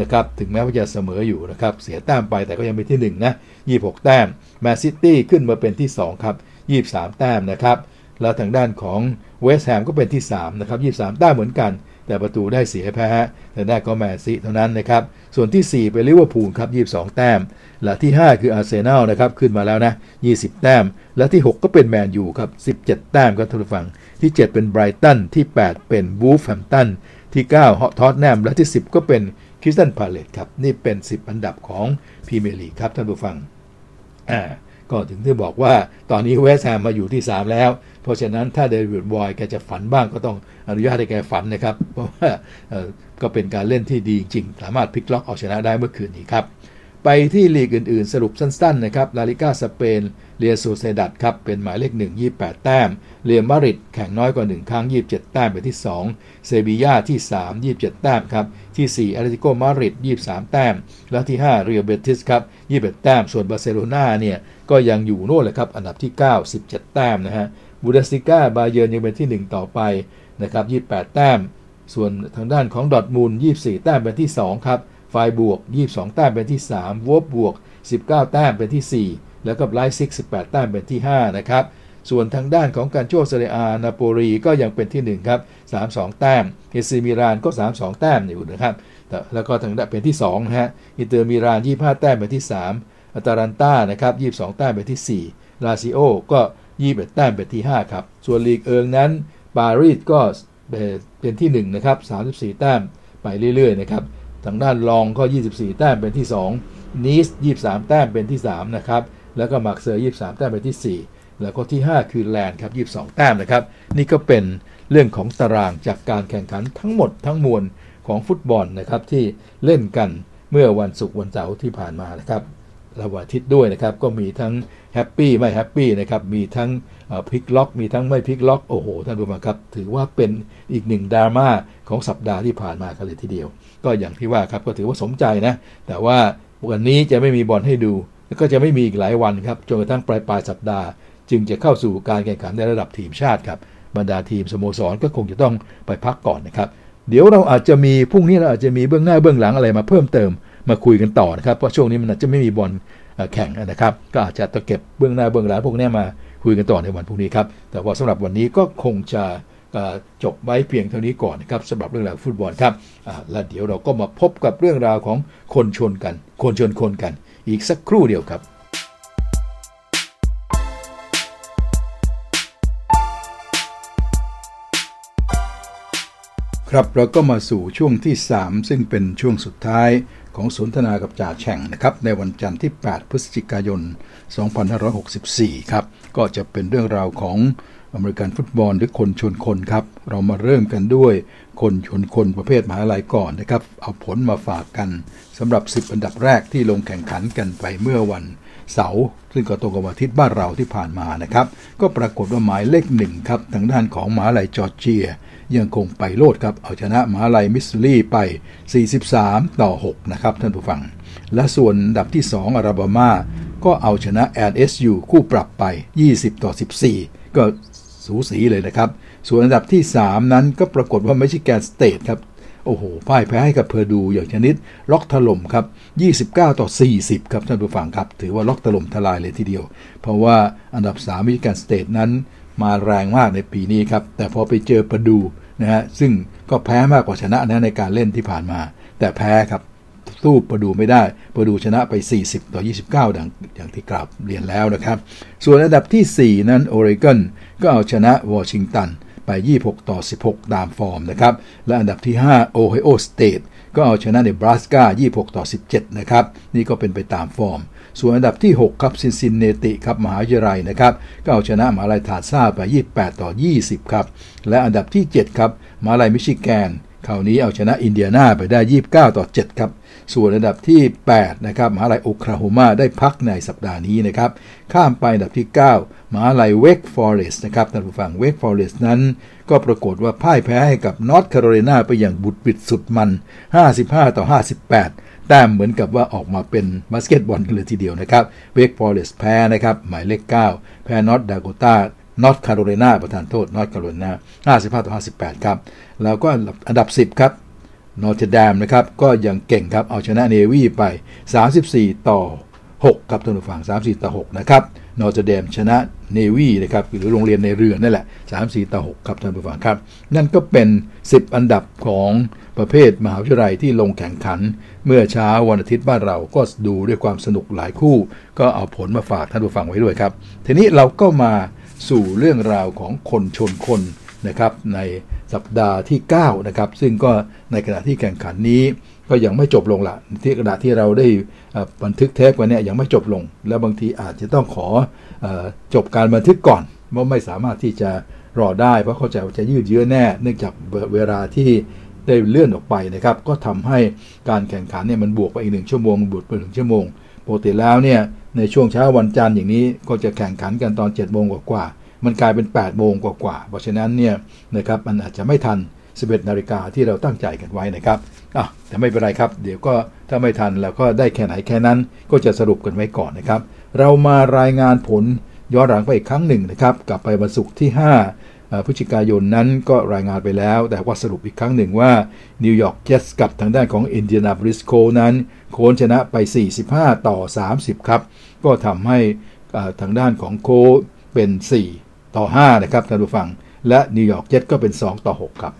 นะครับถึงแม้ว่าจะเสมออยู่นะครับ เสียแต้มไปแต่ก็ยังเป็นที่1นะ26 แต้มแมนซิตี้ขึ้นมาเป็นที่ 2 ครับ 23 แต้มนะครับ แล้วทางด้านของเวสต์แฮมก็เป็นที่3นะครับ23 แต้มเหมือนกัน แต่ประตูได้เสียแพ้แต่ได้ก็แมนซีเท่านั้นนะครับ ส่วนที่ 4 เป็นลิเวอร์พูลครับ22 แต้ม และที่ 5 คืออาร์เซนอลนะครับขึ้นมาแล้วนะ 20 แต้ม และที่ 6 ก็เป็นแมนยูครับ 17 แต้มครับท่านผู้ฟัง ที่ 7 เป็นไบรตัน ที่ 8 เป็นวูล์ฟแฮมป์ตัน ที่9ฮอตทอตแนม และที่ 10 ก็เป็นคริสตัลพาเลซครับ นี่เป็น 10 อันดับของพรีเมียร์ลีกครับท่านผู้ฟัง อ่า ก็ถึงที่บอกว่าตอนนี้เวสต์แฮมมาอยู่ที่ 3 แล้ว เพราะฉะนั้นถ้าเดวิด มอยส์แกจะฝันบ้างก็ต้องอนุญาตให้แกฝันนะครับ เพราะว่าก็เป็นการเล่นที่ดีจริง สามารถพลิกล็อกเอาชนะได้เมื่อคืนนี้ครับ ไปที่ลีกอื่นๆ สรุปสั้นๆนะครับลาลีกาสเปนเรอัล โซเซียดาดครับ เป็นหมายเลข 1 28 แต้ม เรอัล มาดริดแข่งน้อยกว่า 1 ครั้ง 27 แต้มเป็นที่ 2 เซบียาที่ 3 27 แต้มครับ ที่ 4 แอตเลติโกมาดริด 23 แต้ม และที่ 5 เรอัล เบติสครับ 21 แต้ม ส่วนบาร์เซโลนาเนี่ย ก็ยังอยู่โน่นเลยครับอันดับที่ 9 17 แต้มนะฮะบุนเดสลีกาบาเยิร์นยังเป็นที่ 1 ต่อไปนะครับ28 แต้ม ส่วนทางด้านของดอร์ทมุนด์ 24 แต้มเป็นที่ 2 ครับไฟรบวร์ก 22 แต้มเป็นที่ 3โวล์ฟสบวร์ก 19 แต้มเป็นที่ 4 แล้วก็ไลป์ซิก18 แต้มเป็นที่ 5 นะครับ ส่วนทางด้านของกัลโช่ เซเรียอา นาโปลีก็ยังเป็นที่ 1 ครับ 32 แต้มเอซีมิลานก็ 32 แต้มอยู่นะครับแล้วก็ทางด้านเป็นที่2นะฮะอินเตอร์มิลาน 25 แต้มเป็นที่ 3 อตาลันตานะครับ22 แต้มเป็นที่ 4 ลาซิโอก็21แต้มเป็นที่ 5 ครับ ส่วนลีกเอิงนั้น ปารีสก็เป็นที่ 1 นะครับ 34 แต้มไปเรื่อยๆ นะครับ ทางด้านลองส์ก็ 24 แต้มเป็นที่ 2 นีส 23 แต้มเป็นที่ 3 นะครับ แล้วก็มาร์กเซย 23 แต้มเป็นที่ 4 แล้วก็ที่ 5 คือแรนส์ครับ 22 แต้มนะครับ นี่ก็เป็นเรื่องของตารางจากการแข่งขันทั้งหมดทั้งมวลของฟุตบอลนะครับที่เล่นกันเมื่อวันศุกร์วันเสาร์ที่ผ่านมานะครับ และวันอาทิตย์ด้วยนะครับ ก็มีทั้งแฮปปี้ไม่แฮปปี้นะครับ มีทั้งพลิกล็อก มีทั้งไม่พลิกล็อก โอ้โห ท่านผู้ชมครับ ถือว่าเป็นอีกหนึ่งดราม่าของสัปดาห์ที่ผ่านมากันเลยทีเดียว ก็อย่างที่ว่าครับ ก็ถือว่าสมใจนะ แต่ว่าวันนี้จะไม่มีบอลให้ดู แล้วก็จะไม่มีอีกหลายวันครับ จนกระทั่งปลายปลายสัปดาห์ จึงจะเข้าสู่การแข่งขันในระดับทีมชาติครับ บรรดาทีมสโมสรก็คงจะต้องไปพักก่อนนะครับ เดี๋ยวเราอาจจะมีพรุ่งนี้เราอาจจะมีเบื้องหน้าเบื้องหลังอะไรมาเพิ่มเติม มาคุยกันต่อนะครับเพราะช่วงนี้มันอาจจะไม่มีบอลแข่งนะครับ ก็อาจจะตะเก็บเบื้องหน้าเบื้องหลังพวกนี้มาคุยกันต่อในวันพรุ่งนี้ครับ แต่ว่าสำหรับวันนี้ก็คงจะจบไว้เพียงเท่านี้ก่อนนะครับสำหรับเรื่องราวฟุตบอลครับแล้วเดี๋ยวเราก็มาพบกับเรื่องราวของคนชนกัน คนชนคนกัน อีกสักครู่เดียวครับครับเราก็มาสู่ช่วงที่ 3 ซึ่งเป็นช่วงสุดท้าย ของสนทนากับจ่าแช่งนะครับในวันจันทร์ที่ 8 พฤศจิกายน 2564 ครับ ก็จะเป็นเรื่องราวของอเมริกันฟุตบอลหรือคนชนคนครับ เรามาเริ่มกันด้วยคนชนคนประเภทมหาลัยก่อนนะครับ เอาผลมาฝากกันสำหรับ 10 อันดับแรกที่ลงแข่งขันกันไปเมื่อวันเสาร์ซึ่งก็ตรงกับวันอาทิตย์บ้านเราที่ผ่านมานะครับ ก็ปรากฏว่าหมายเลขหนึ่งครับ ทางด้านของมหาลัยจอร์เจีย ยังคงไปโลดครับ เอาชนะมหาลัยมิสซูรีไป 43 ต่อ 6 นะครับท่านผู้ฟัง และส่วนอันดับที่ 2 อาราบามา ก็เอาชนะ LSU คู่ปรับไป 20 ต่อ 14 ก็สูสีเลยนะครับ ส่วนอันดับที่ 3 นั้นก็ปรากฏว่าไม่ใช่แกนสเตทครับโอ้โห พ่ายแพ้ให้กับเพอร์ดูอย่างชนิด ล็อกถล่มครับ 29 ต่อ 40 ครับท่านผู้ฟังครับ ถือว่าล็อกถล่มทลายเลยทีเดียว เพราะว่าอันดับ3มิชิแกนสเตทนั้นมาแรงมากในปีนี้ครับ แต่พอไปเจอเพอร์ดู นะฮะซึ่งก็แพ้มากกว่าชนะนะในการเล่นที่ผ่านมา แต่แพ้ครับสู้เพอร์ดูไม่ได้เพอร์ดูชนะไป 40 ต่อ 29 ดังอย่างที่กราบเรียนแล้วนะครับ ส่วนอันดับที่ 4 นั้นโอเรกอนก็เอาชนะวอชิงตันไป 26 ต่อ 16 ตามฟอร์มนะครับ และอันดับที่5 Ohio State ก็เอาชนะเนบราสกา26 ต่อ 17 นะครับ นี่ก็เป็นไปตามฟอร์ม ส่วนอันดับที่ 6 ครับซินซินเนติครับมหาวิทยาลัยนะครับก็เอาชนะมหาลัยทัลซาไป 28 ต่อ 20 ครับ และอันดับที่ 7 ครับมหาลัยมิชิแกนคราวนี้เอาชนะอินเดียนาไปได้ 29 ต่อ 7 ครับ ส่วนอันดับที่ 8 นะครับมหาลัยโอคลาโฮมาได้พักในสัปดาห์นี้นะครับ ข้ามไปอันดับที่ 9มหาลัยเวกฟอเรสต์นะครับท่านผู้ฟังเวกฟอเรสต์นั้น ก็ปรากฏว่าพ่ายแพ้ให้กับนอร์ทแคโรไลนาไปอย่างหวุดหวิดสุดมัน 55 ต่อ 58 แต้มเหมือนกับว่าออกมาเป็นบาสเกตบอลกันเลยทีเดียวนะครับเวกฟอเรสต์แพ้นะครับ หมายเลข 9 แพ้นอร์ทดาโกตานอร์ทแคโรไลนาประทานโทษนอร์ทแคโรไลนา55ต่อ58 ครับ แล้วก็อันดับ 10 ครับนอเทรอดามนะครับ ก็ยังเก่งครับ เอาชนะเนวีไป 34 ต่อ 6 ครับท่านผู้ฟัง 34 ต่อ 6 นะครับนอร์ทแดมชนะเนวีนะครับ หรือโรงเรียนในเรือนั่นแหละ 34 ต่อ 6 ครับท่านผู้ฟังครับ นั่นก็เป็น 10 อันดับของ ประเภทมหาวิทยาลัยที่ลงแข่งขัน เมื่อเช้าวันอาทิตย์บ้านเราก็ดูด้วยความสนุกหลายคู่ ก็เอาผลมาฝากท่านผู้ฟังไว้ด้วยครับ ทีนี้เราก็มาสู่เรื่องราวของคนชนคนนะครับในสัปดาห์ที่9นะครับซึ่งก็ในขณะที่แข่งขันนี้ก็ยังไม่จบลงละที่ขณะดาษที่เราได้บันทึกเทปกันเนี่ยยังไม่จบลง แล้วบางทีอาจจะต้องขออจบการบันทึกก่อนเพราะไม่สามารถที่จะรอได้เพราะเข้าใจว่าจะยืดเยื้อแน่ เนื่องจากเวลาที่ ได้เลื่อนออกไปนะครับ ก็ทำให้การแข่งขันเนี่ยมันบวกไปอีกหนึ่งชั่วโมงบวกไปหนึ่งชั่วโมงปกติแล้วเนี่ยในช่วงเช้าวันจันทร์อย่างนี้ก็จะแข่งขันกันตอน7จ็ดโมงกว่ามันกลายเป็น8โมงกว่าๆเพราะฉะนั้นเนี่ยนะครับมันอาจจะไม่ทัน 11นาฬิกาที่เราตั้งใจกันไว้นะครับอะแต่ไม่เป็นไรครับ เดี๋ยวก็ถ้าไม่ทันเราก็ได้แค่ไหนแค่นั้น ก็จะสรุปกันไว้ก่อนนะครับ เรามารายงานผลย้อนหลังไปอีกครั้งหนึ่งนะครับ กลับไปวันศุกร์ที่ 5 พฤศจิกายนนั้นก็รายงานไปแล้ว แต่ว่าสรุปอีกครั้งหนึ่งว่า นิวยอร์กเจ็ตส์กับทางด้านของอินเดียนาโพลิสโคลต์นั้น โคลต์ชนะไป 45 ต่อ 30 ครับ ก็ทำให้ทางด้านของโคเป็น 4 ต่อ 5 นะครับท่านผู้ฟัง และนิวยอร์กเจ็ตก็เป็น 2 ต่อ 6 ครับ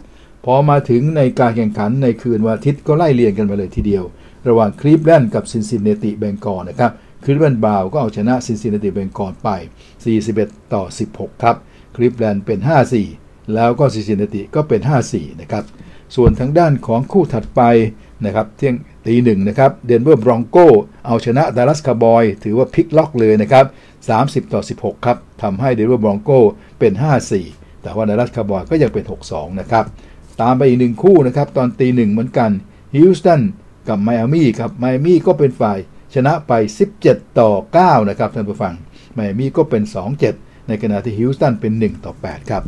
พอมาถึงในการแข่งขันในคืนวันอาทิตย์ก็ไล่เรียงกันไปเลยทีเดียว ระหว่างคลีฟแลนด์กับซินซินเนติเบงกอลนะครับคลีฟแลนด์บราวน์ก็เอาชนะซินซินเนติเบงกอลไป 41 ต่อ 16 ครับ คลีฟแลนด์เป็น 5-4 แล้วก็ซินซินเนติก็เป็น 5-4 นะครับ ส่วนทางด้านของคู่ถัดไปนะครับเที่ยงตีหนึ่งนะครับเดนเวอร์บรองโกเอาชนะดัลลัสคาวบอยถือว่าพลิกล็อกเลยนะครับ 30 ต่อ 16 ครับทำให้เดนเวอร์บรองโกเป็น 5-4 แต่ว่าดัลลัสคาวบอยก็ยังเป็น 6-2 นะครับ ตามไปอีกหนึ่งคู่นะครับ ตอนตีหนึ่งเหมือนกันฮิวสตันกับไมอามี่ครับไมอามี่ก็เป็นฝ่ายชนะไป 17 ต่อ 9 นะครับท่านผู้ฟังไมอามี่ก็เป็น 2-7 ในขณะที่ฮิวสตันเป็น 1 ต่อ 8 ครับ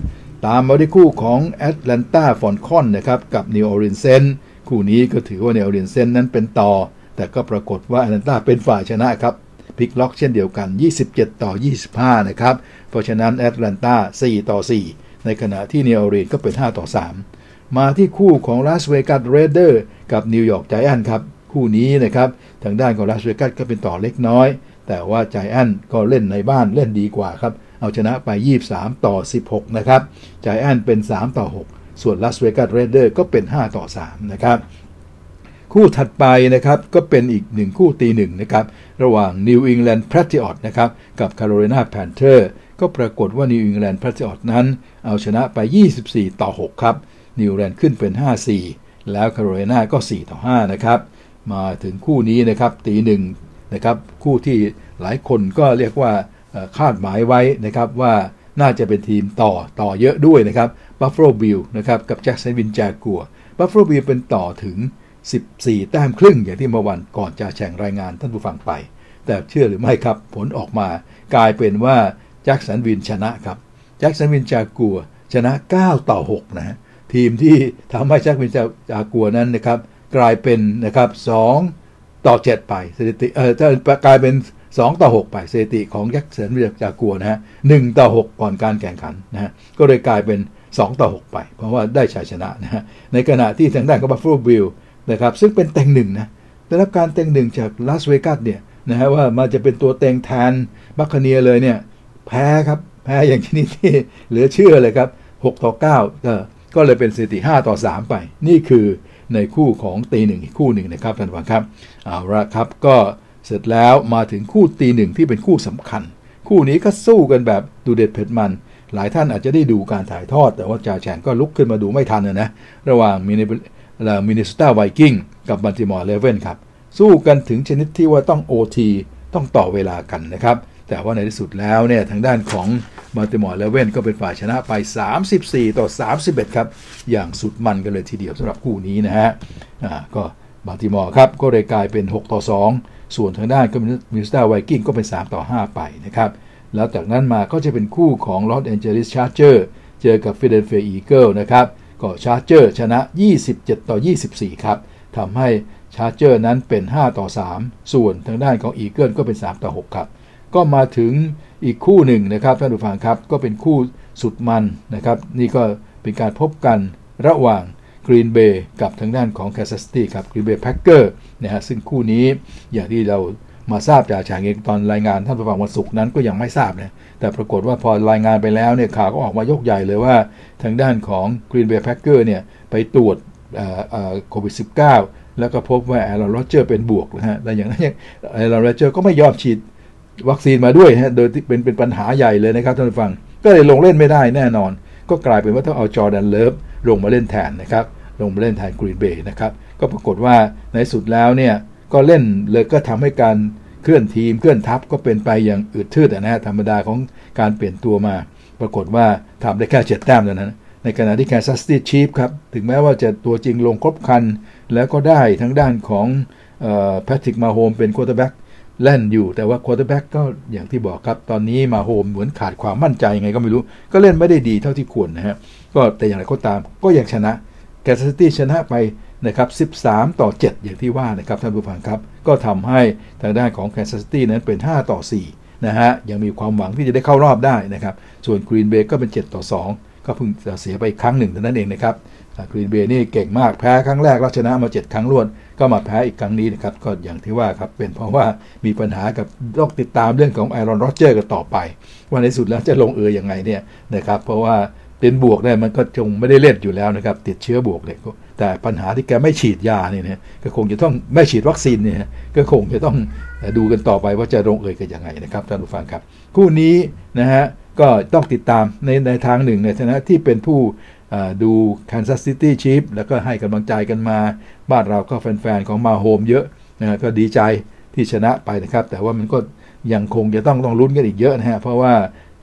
ตามมาด้วยคู่ของแอตแลนตาฟอลคอนนะครับกับนิวออร์ลีนเซนต์คู่นี้ก็ถือว่านิวออร์ลีนเซนต์นั้นเป็นต่อ แต่ก็ปรากฏว่าแอตแลนตาเป็นฝ่ายชนะครับพลิกล็อกเช่นเดียวกัน 27 ต่อ 25 นะครับ เพราะฉะนั้นแอตแลนตา4 ต่อ 4 ในขณะที่นิวออร์ลีนก็เป็น 5 ต่อ 3 มาที่คู่ของลาสเวกัสเรเดอร์กับนิวยอร์กไจแอนท์ครับคู่นี้นะครับทางด้านของลาสเวกัสก็เป็นต่อเล็กน้อย แต่ว่าไจแอนท์ก็เล่นในบ้านเล่นดีกว่าครับ เอาชนะไป 23 ต่อ 16 นะครับไจแอนเป็น 3 ต่อ 6 ส่วน Las Vegas Raiders ก็เป็น 5 ต่อ 3 นะครับ คู่ถัดไปนะครับ ก็เป็นอีกหนึ่งคู่ตีหนึ่งนะครับ ระหว่าง New England Patriots นะครับ กับ Carolina Panther ก็ปรากฏว่า New England Patriots นั้น เอาชนะไป 24 ต่อ 6 ครับ New England ขึ้นเป็น 5-4 แล้ว Carolina ก็ 4 ต่อ 5 นะครับ มาถึงคู่นี้นะครับตีหนึ่งนะครับ คู่ที่หลายคนก็เรียกว่า คาดหมายไว้นะครับว่าน่าจะเป็นทีมต่อต่อเยอะด้วยนะครับบัฟฟาโลบิลนะครับกับแจ็คสันวิลล์จากัวร์บัฟฟาโลบิลเป็นต่อถึง 14 แต้มครึ่งอย่างที่เมื่อวันก่อนจะแข่งรายงานท่านผู้ฟังไป แต่เชื่อหรือไม่ครับผลออกมากลายเป็นว่าแจ็คสันวิลล์ชนะครับแจ็คสันวิลล์จากัวร์ชนะ 9 ต่อ 6 นะทีมที่ทำให้แจ็คสันวิลล์จากัวร์นั้นนะครับกลายเป็นนะครับ2ต่อ 7 ไปสถิติเออกลายเป็น 2 ต่อ 6 ไปสถิติของยักษ์เสือจากัวร์นะฮะ1ต่อ 6 ก่อนการแข่งขันนะฮะก็เลยกลายเป็น 2 ต่อ 6 ไป เพราะว่าได้ชัยชนะนะฮะในขณะที่ทางด้านของบัฟฟาโลบิลนะครับซึ่งเป็นเต็งหนึ่งนะได้รับการเต็งหนึ่งจากลาสเวกัสเนี่ยนะฮะว่ามาจะเป็นตัวเต็งแทมปาเบย์บัคคาเนียร์เลยเนี่ยแพ้ครับแพ้อย่างชนิดที่เหลือเชื่อเลยครับ 6 ต่อ 9ก็ก็เลยเป็นสถิติ 5 ต่อ 3 ไป นี่คือในคู่ของตีหนึ่งอีกคู่หนึ่งนะครับท่านผู้ชมครับเอาละครับก็ เสร็จแล้วมาถึงคู่ตีหนึ่งที่เป็นคู่สำคัญ คู่นี้ก็สู้กันแบบดูเด็ดเผ็ดมัน หลายท่านอาจจะได้ดูการถ่ายทอด แต่ว่าจ่าแฉ่งก็ลุกขึ้นมาดูไม่ทันนะ ระหว่างมินนิโซตาไวกิ้งกับบัลติมอร์เรเว่นครับ สู้กันถึงชนิดที่ว่าต้อง OT ต้องต่อเวลากันนะครับ แต่ว่าในที่สุดแล้วเนี่ยทางด้านของบัลติมอร์เรเว่นก็เป็นฝ่ายชนะไป 34 ต่อ 31 ครับ อย่างสุดมันกันเลยทีเดียวสำหรับคู่นี้นะฮะก็บัลติมอร์ครับก็เลยกลายเป็น 6 ต่อ 2 ส่วนทางด้านก็มินนิโซตาไวกิ้งก็เป็น 3 ต่อ 5 ไปนะครับ แล้วจากนั้นมาก็จะเป็นคู่ของลอสแอนเจลิสชาร์เจอร์เจอกับฟิลาเดลเฟียอีเกิลนะครับ ก็ชาร์เจอร์ชนะ 27 ต่อ 24 ครับทำให้ชาร์เจอร์นั้นเป็น 5 ต่อ 3 ส่วนทางด้านของอีเกิลก็เป็น 3 ต่อ 6 ครับ ก็มาถึงอีกคู่หนึ่งนะครับท่านผู้ฟังครับก็เป็นคู่สุดมันนะครับ นี่ก็เป็นการพบกันระหว่าง กรีนเบย์กับทางด้านของแคนซัสซิตี้ครับกรีนเบย์แพ็คเกอร์นะฮะซึ่งคู่นี้อย่างที่เรามาทราบจ่าแฉ่งเองตอนรายงานท่านผู้ฟังวันศุกร์นั้นก็ยังไม่ทราบนะแต่ปรากฏว่าพอรายงานไปแล้วเนี่ยข่าวก็ออกมายกใหญ่เลยว่าทางด้านของ Green Bay Packer เนี่ยไปตรวจโควิด -19 แล้วก็พบว่าแอรอนรอดเจอร์เป็นบวกนะฮะแต่อย่างนั้นแอรอนรอดเจอร์ก็ไม่ยอมฉีดวัคซีนมาด้วยฮะโดยที่เป็นเป็นปัญหาใหญ่เลยนะครับท่านผู้ฟัง ก็เลยลงเล่นไม่ได้แน่นอน ก็กลายเป็นว่าต้องเอาจอร์แดนเลิฟ ลงมาเล่นแทนนะครับ ลงมาเล่นแทนกรีนเบย์นะครับ ก็ปรากฏว่าในสุดแล้วเนี่ย ก็เล่นเลยก็ทำให้การเคลื่อนทีมเคลื่อนทัพก็เป็นไปอย่างอืดชืดนะฮะธรรมดาของการเปลี่ยนตัวมา ปรากฏว่าทำได้แค่เจ็ดแต้มเท่านั้น ในขณะที่แคนซัสซิตี้ชีฟครับถึงแม้ว่าจะตัวจริงลงครบครัน แล้วก็ได้ทั้งด้านของแพทริกมาโฮมเป็น quarterback เล่นอยู่แต่ว่า quarterback ก็อย่างที่บอกครับ ตอนนี้มาโฮมเหมือนขาดความมั่นใจยังไงก็ไม่รู้ ก็เล่นไม่ได้ดีเท่าที่ควรนะฮะ ก็แต่อย่างไรก็ตามก็ยังชนะแคนซัสซิตี้ชนะไปนะครับ 13 ต่อ 7 อย่างที่ว่านะครับท่านผู้ฟังครับ ก็ทำให้ทางด้านของแคนซัสซิตี้นั้นเป็น 5 ต่อ 4 นะฮะ ยังมีความหวังที่จะได้เข้ารอบได้นะครับ ส่วนกรีนเบย์ก็เป็น 7 ต่อ 2 ก็เพิ่งเสียไปครั้งหนึ่งเท่านั้นเองนะครับกรีนเบย์นี่เก่งมากแพ้ครั้งแรกแล้วชนะมา 7 ครั้งรวด ก็มาแพ้อีกครั้งนี้นะครับ ก็อย่างที่ว่าครับ เป็นเพราะว่ามีปัญหากับต้องติดตามเรื่องของแอรอนรอดเจอร์กันต่อไป ว่าในสุดแล้วจะลงเอยยังไงเนี่ยนะครับ เพราะว่า เป็นบวกเนี่ยมันก็คงไม่ได้เล่นอยู่แล้วนะครับ ติดเชื้อบวกเลยแต่ปัญหาที่แกไม่ฉีดยาเนี่ยนะก็คงจะต้องไม่ฉีดวัคซีนเนี่ยก็คงจะต้องดูกันต่อไปว่าจะลงเอยกันยังไงนะครับท่านผู้ฟังครับ คู่นี้นะฮะก็ต้องติดตามในในทางหนึ่งในฐานะที่เป็นผู้ดู Kansas City Chiefs แล้วก็ให้กำลังใจกันมา บ้านเราก็แฟนๆ ของมาโฮมเยอะนะก็ดีใจที่ชนะไปนะครับ แต่ว่ามันก็ยังคงจะต้องต้องลุ้นกันอีกเยอะนะฮะ เพราะว่า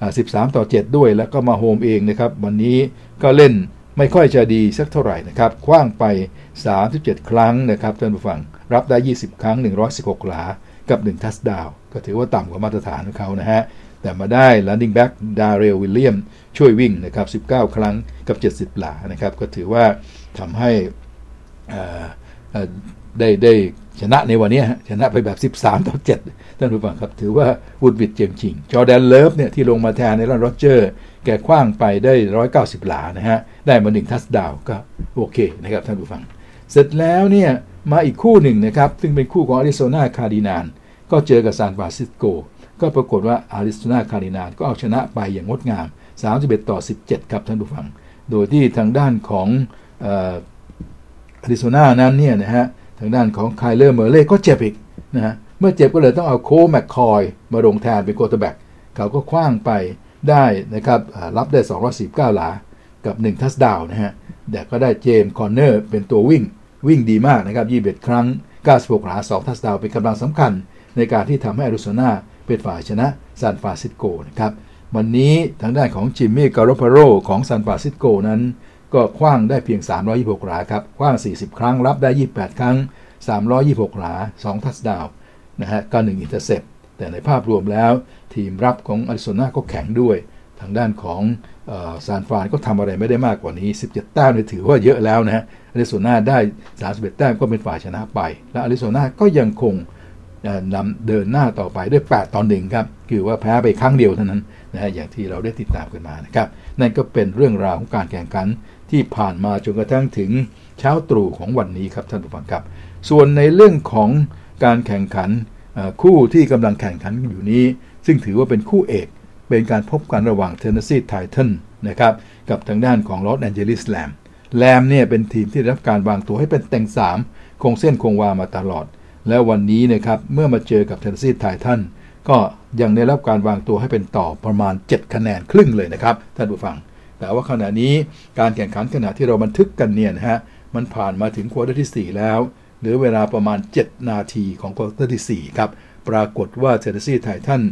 13 ต่อ 7 ด้วย แล้วก็มาโฮมเองนะครับ วันนี้ก็เล่นไม่ค่อยจะดีสักเท่าไหร่นะครับคว้างไป 37 ครั้งนะครับท่านผู้ฟัง รับได้ 20 ครั้ง 116 หลา กับ 1 touchdown ก็ถือว่าต่ำกว่ามาตรฐานของเขานะฮะ แต่มาได้ running back ดาเรลวิลเลียม ช่วยวิ่งนะครับ 19 ครั้งกับ 70 หลา นะครับ ก็ถือว่าทำให้ได้ได้ชนะในวันนี้ชนะไปแบบ 13 ต่อ 7 ท่านผู้ฟังครับ ถือว่าหวุดหวิดจริงจริง จอแดนเลิฟเนี่ยที่ลงมาแทนในแอรอนโรเจอร์ แกขว้างไปได้ 190 หลานะฮะ ได้มา1 touchdown ก็โอเคนะครับท่านผู้ฟัง เสร็จแล้วเนี่ยมาอีกคู่หนึ่งนะครับ ซึ่งเป็นคู่ของอาริโซนาคาร์ดินานก็เจอกับซานฟรานซิสโก ก็ปรากฏว่าอาริโซนาคาร์ดินานก็เอาชนะไปอย่างงดงาม 31 ต่อ 17 ครับท่านผู้ฟัง โดยที่ทางด้านของอาริโซนานั้นเนี่ยนะฮะทางด้านของไคเลอร์เมอร์เรย์ก็เจ็บอีกนะฮะ เมื่อเจ็บก็เลยต้องเอาโคลท์แมคคอยมาลงแทนเป็น quarterback เขาก็ขว้างไปได้นะครับรับได้249หลา กับ 1 touchdown นะฮะแต่ก็ได้เจมส์คอนเนอร์เป็นตัววิ่งวิ่งดีมากนะครับ 21 ครั้ง 96 หลา 2 touchdown เป็นกำลังสำคัญ ในการที่ทำให้อาริโซนาเป็นฝ่ายชนะซานฟรานซิสโกนะครับวันนี้ทางด้านของจิมมี่การอปโปโลของซานฟรานซิสโกนั้น ก็ขว้างได้เพียง 326 หลาครับขว้าง 40 ครั้ง รับได้ 28 ครั้ง 326 หลา 2 touchdown นะฮะก็1อินเตอร์เซปแต่ในภาพรวมแล้ว ทีมรับของอาริโซนาก็แข็งด้วย ทางด้านของซานฟรานก็ทำอะไรไม่ได้มากกว่านี้ 17 แต้มนี่ถือว่าเยอะแล้วนะฮะอาริโซนาได้ 31 แต้มก็เป็นฝ่ายชนะไป และอาริโซนาก็ยังคงนำเดินหน้าต่อไปด้วย 8ต่อหนึ่งครับ คือว่าแพ้ไปครั้งเดียวเท่านั้นนะฮะอย่างที่เราได้ติดตามกันมานะครับ นั่นก็เป็นเรื่องราวของการแข่งขันที่ผ่านมาจนกระทั่งถึงเช้าตรู่ของวันนี้ครับท่านผู้ฟังครับ ส่วนในเรื่องของ การแข่งขันคู่ที่กำลังแข่งขันอยู่นี้ ซึ่งถือว่าเป็นคู่เอก เป็นการพบกันระหว่างเทนเนสซีไททันนะครับกับทางด้านของลอสแอนเจลิสแรมแรมเนี่ยเป็นทีมที่รับการวางตัวให้เป็นเต็ง3 คงเส้นคงวามาตลอด แล้ววันนี้นะครับเมื่อมาเจอกับเทนเนสซีไททันก็ยังได้รับการวางตัวให้เป็นต่อประมาณ 7 คะแนนครึ่งเลยนะครับท่านผู้ฟัง แต่ว่าขณะนี้การแข่งขันขณะที่เราบันทึกกันเนี่ยนะฮะมันผ่านมาถึง quarter ที่ 4 แล้ว เหลือเวลาประมาณ 7 นาทีของ quarter ที่ 4 ครับ ปรากฏว่าเทนเนสซีไททัน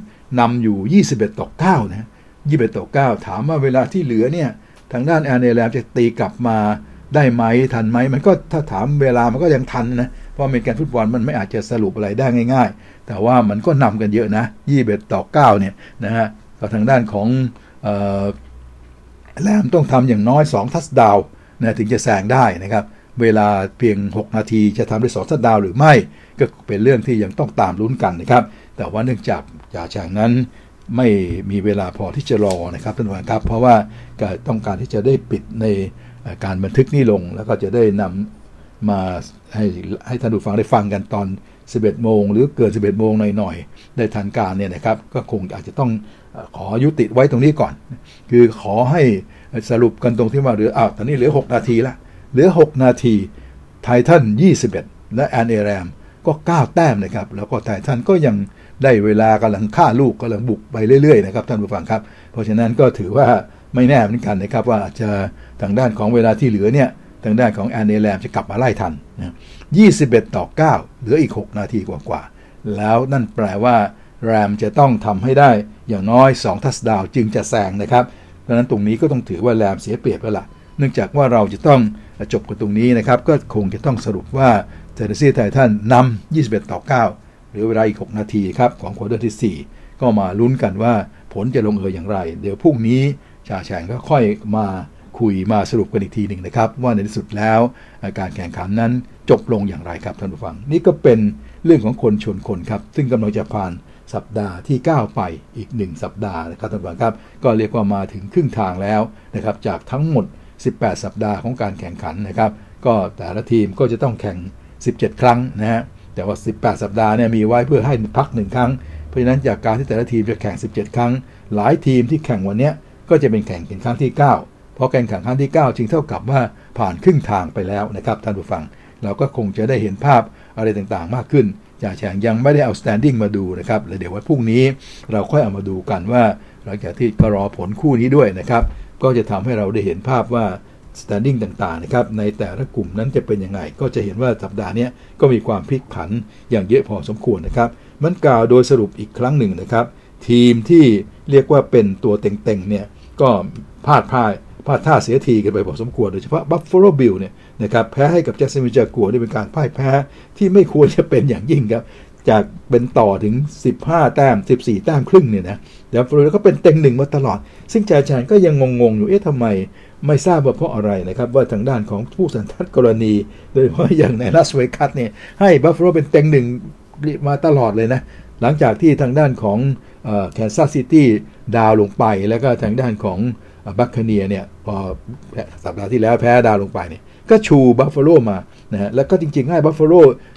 นำอยู่ 21 ต่อ 9 นะ21 ต่อ 9 ถามว่าเวลาที่เหลือเนี่ย ทางด้านแอลเอแรมจะตีกลับมาได้ไหมทันไหม มันก็ถ้าถามเวลามันก็ยังทันนะ เพราะอเมริกันฟุตบอลมันไม่อาจจะสรุปอะไรได้ง่าย ๆ แต่ว่ามันก็นำกันเยอะนะ21ต่อ 9 เนี่ยนะฮะก็ทางด้านของแลมต้องทำอย่างน้อย 2 ทัสดาวนะถึงจะแซงได้นะครับ เวลาเพียง 6 นาทีจะทำได้2ทัสดาวหรือไม่ ก็เป็นเรื่องที่ยังต้องตามลุ้นกันนะครับ แต่ว่าเนื่องจากจ่าฉางนั้นไม่มีเวลาพอที่จะรอนะครับท่านผู้ชมครับ เพราะว่าต้องการที่จะได้ปิดในการบันทึกนี้ลง แล้วก็จะได้นำมาให้ให้ท่านผู้ฟังได้ฟังกันตอน 11 โมง หรือเกิน 11 โมงหน่อยๆได้ทันการเนี่ยนะครับ ก็คงอาจจะต้องขอยุติไว้ตรงนี้ก่อน คือขอให้สรุปกันตรงที่ว่าเหลืออ้าวตอนนี้เหลือ 6 นาทีละ เหลือ 6 นาที ไททัน 21 และแอนเอแรม ก็ 9 แต้มนะครับ แล้วก็ไททันก็ยังได้เวลากำลังฆ่าลูกกำลังบุกไปเรื่อยๆนะครับท่านผู้ฟังครับ เพราะฉะนั้นก็ถือว่าไม่แน่เหมือนกันนะครับว่าอาจจะทางด้านของเวลาที่เหลือเนี่ยทางด้านของแอลเอแรมจะกลับมาไล่ทันนะ21 ต่อ 9 เหลืออีก 6 นาทีกว่าๆ แล้วนั่นแปลว่าแรมจะต้องทำให้ได้อย่างน้อย 2 touchdown จึงจะแซงนะครับ ดังนั้นตรงนี้ก็ต้องถือว่าแรมเสียเปรียบแล้วล่ะ เนื่องจากว่าเราจะต้องจบกันตรงนี้นะครับ ก็คงจะต้องสรุปว่าเทนเนสซีไททันนำ21 ต่อ 9 เหลือเวลาอีก 6 นาทีครับ ของ quarter ที่ 4 ก็มาลุ้นกันว่าผลจะลงเอยอย่างไร เดี๋ยวพรุ่งนี้ชาแฉงก็ค่อยมาคุยมาสรุปกันอีกทีหนึ่งนะครับ ว่าในที่สุดแล้วการแข่งขันนั้นจบลงอย่างไรครับท่านผู้ฟัง นี่ก็เป็นเรื่องของคนชนคนครับ ซึ่งกำลังจะผ่านสัปดาห์ที่ 9 ไปอีก 1 สัปดาห์นะครับท่านผู้ฟังครับ ก็เรียกว่ามาถึงครึ่งทางแล้วนะครับจากทั้งหมด 18 สัปดาห์ของการแข่งขันนะครับ ก็แต่ละทีมก็จะต้องแข่ง 17 ครั้งนะฮะแต่ว่า 18 สัปดาห์เนี่ยมีไว้เพื่อให้พักหนึ่งครั้ง เพราะฉะนั้นจากการที่แต่ละทีมจะแข่ง 17 ครั้ง หลายทีมที่แข่งวันนี้ก็จะเป็นแข่งเป็นครั้งที่9พราะการแข่งขันที่ 9 จึงเท่ากับว่าผ่านครึ่งทางไปแล้วนะครับท่านผู้ฟัง เราก็คงจะได้เห็นภาพอะไรต่างๆ มากขึ้นจ่าแฉงยังไม่ได้เอา standing มาดูนะครับแล้วเดี๋ยววันพรุ่งนี้เราค่อยเอามาดูกันว่า หลังจากที่ก็รอผลคู่นี้ด้วยนะครับ ก็จะทำให้เราได้เห็นภาพว่า standing ต่างๆนะครับในแต่ละกลุ่มนั้นจะเป็นยังไง ก็จะเห็นว่าสัปดาห์นี้ก็มีความพลิกผันอย่างเยอะพอสมควรนะครับ มันกล่าวโดยสรุปอีกครั้งหนึ่งนะครับ ทีมที่เรียกว่าเป็นตัวเต็งๆเนี่ยก็พลาดพลาดพลาดท่าเสียทีกันไปพอสมควรโดยเฉพาะบัฟฟาโลบิลเนี่ยนะครับแพ้ให้กับแจ็คสันวิลล์จากัวร์นี่เป็นการพ่ายแพ้ที่ไม่ควรจะเป็นอย่างยิ่งครับ จากเป็นต่อถึง 15 แต้ม 14 แต้มครึ่งเนี่ยนะบัฟฟาโลบิลก็เป็นเต็งหนึ่งมาตลอด ซึ่งจ่าแฉ่งก็ยังงงๆอยู่เอ๊ะทำไมไม่ทราบว่าเพราะอะไรนะครับ ว่าทางด้านของผู้สันทัดกรณี โดยเฉพาะอย่างในลาสเวกัสเนี่ยให้บัฟฟาโลเป็นเต็งหนึ่งมาตลอดเลยนะ หลังจากที่ทางด้านของแคนซัสซิตี้ down ลงไป แล้วก็ทางด้านของบัคคาเนียร์เนี่ยพอสัปดาห์ที่แล้วแพ้ down ลงไปเนี่ยก็ชูบัฟฟาโลมานะฮะแล้วก็จริงๆให้บัฟฟาโล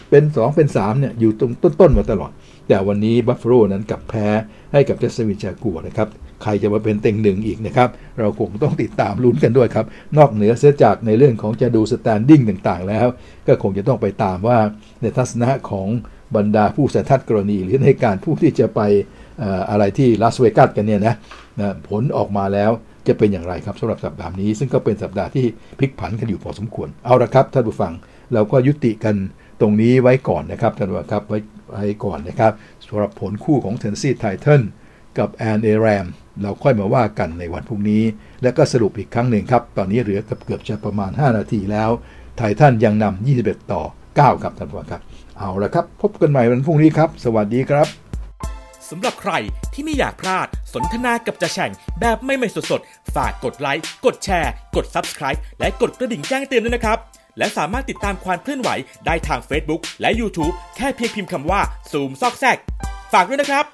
เป็น 2 เป็น 3 เนี่ย อยู่ตรงต้น ๆ มาตลอด แต่วันนี้บัฟฟาโลนั้นกลับแพ้ให้กับแจ็คสันวิลล์จากัวร์นะครับ ใครจะมาเป็นเต็งหนึ่งอีกนะครับ เราคงต้องติดตามลุ้นกันด้วยครับ นอกเหนือเสียจากในเรื่องของจะดู standing ต่าง ๆ แล้ว ก็คงจะต้องไปตามว่าในทัศนะของบรรดาผู้สันทัดกรณี หรือในการผู้ที่จะไปอะไรที่ลาสเวกัสกันเนี่ยนะผลออกมาแล้วจะเป็นอย่างไรครับสำหรับสัปดาห์นี้ ซึ่งก็เป็นสัปดาห์ที่พลิกผันกันอยู่พอสมควร เอาละครับท่านผู้ฟังเราก็ยุติกัน ตรงนี้ไว้ก่อนนะครับท่านผู้ฟังครับไว้ไว้ก่อนนะครับสำหรับผลคู่ของเทนเนสซีไททันกับแอนเอแรมเราค่อยมาว่ากันในวันพรุ่งนี้ และก็สรุปอีกครั้งหนึ่งครับ ตอนนี้เหลือกือบเกือบจะประมาณ 5 นาทีแล้ว ไททันยังนำ21 ต่อ 9 ครับท่านผู้ฟังครับ เอาละครับ พบกันใหม่วันพรุ่งนี้ครับ สวัสดีครับสำหรับใครที่ไม่อยากพลาดสนทนากับจะแฉ่งแบบไม่ไม่สดๆ ฝากกดไลค์ กดแชร์ กด Subscribe และกดกระดิ่งแจ้งเตือนด้วยนะครับ และสามารถติดตามความเคลื่อนไหวได้ทาง Facebook และ YouTube แค่เพียงพิมพ์คำว่าซูมซอกแซกฝากด้วยนะครับ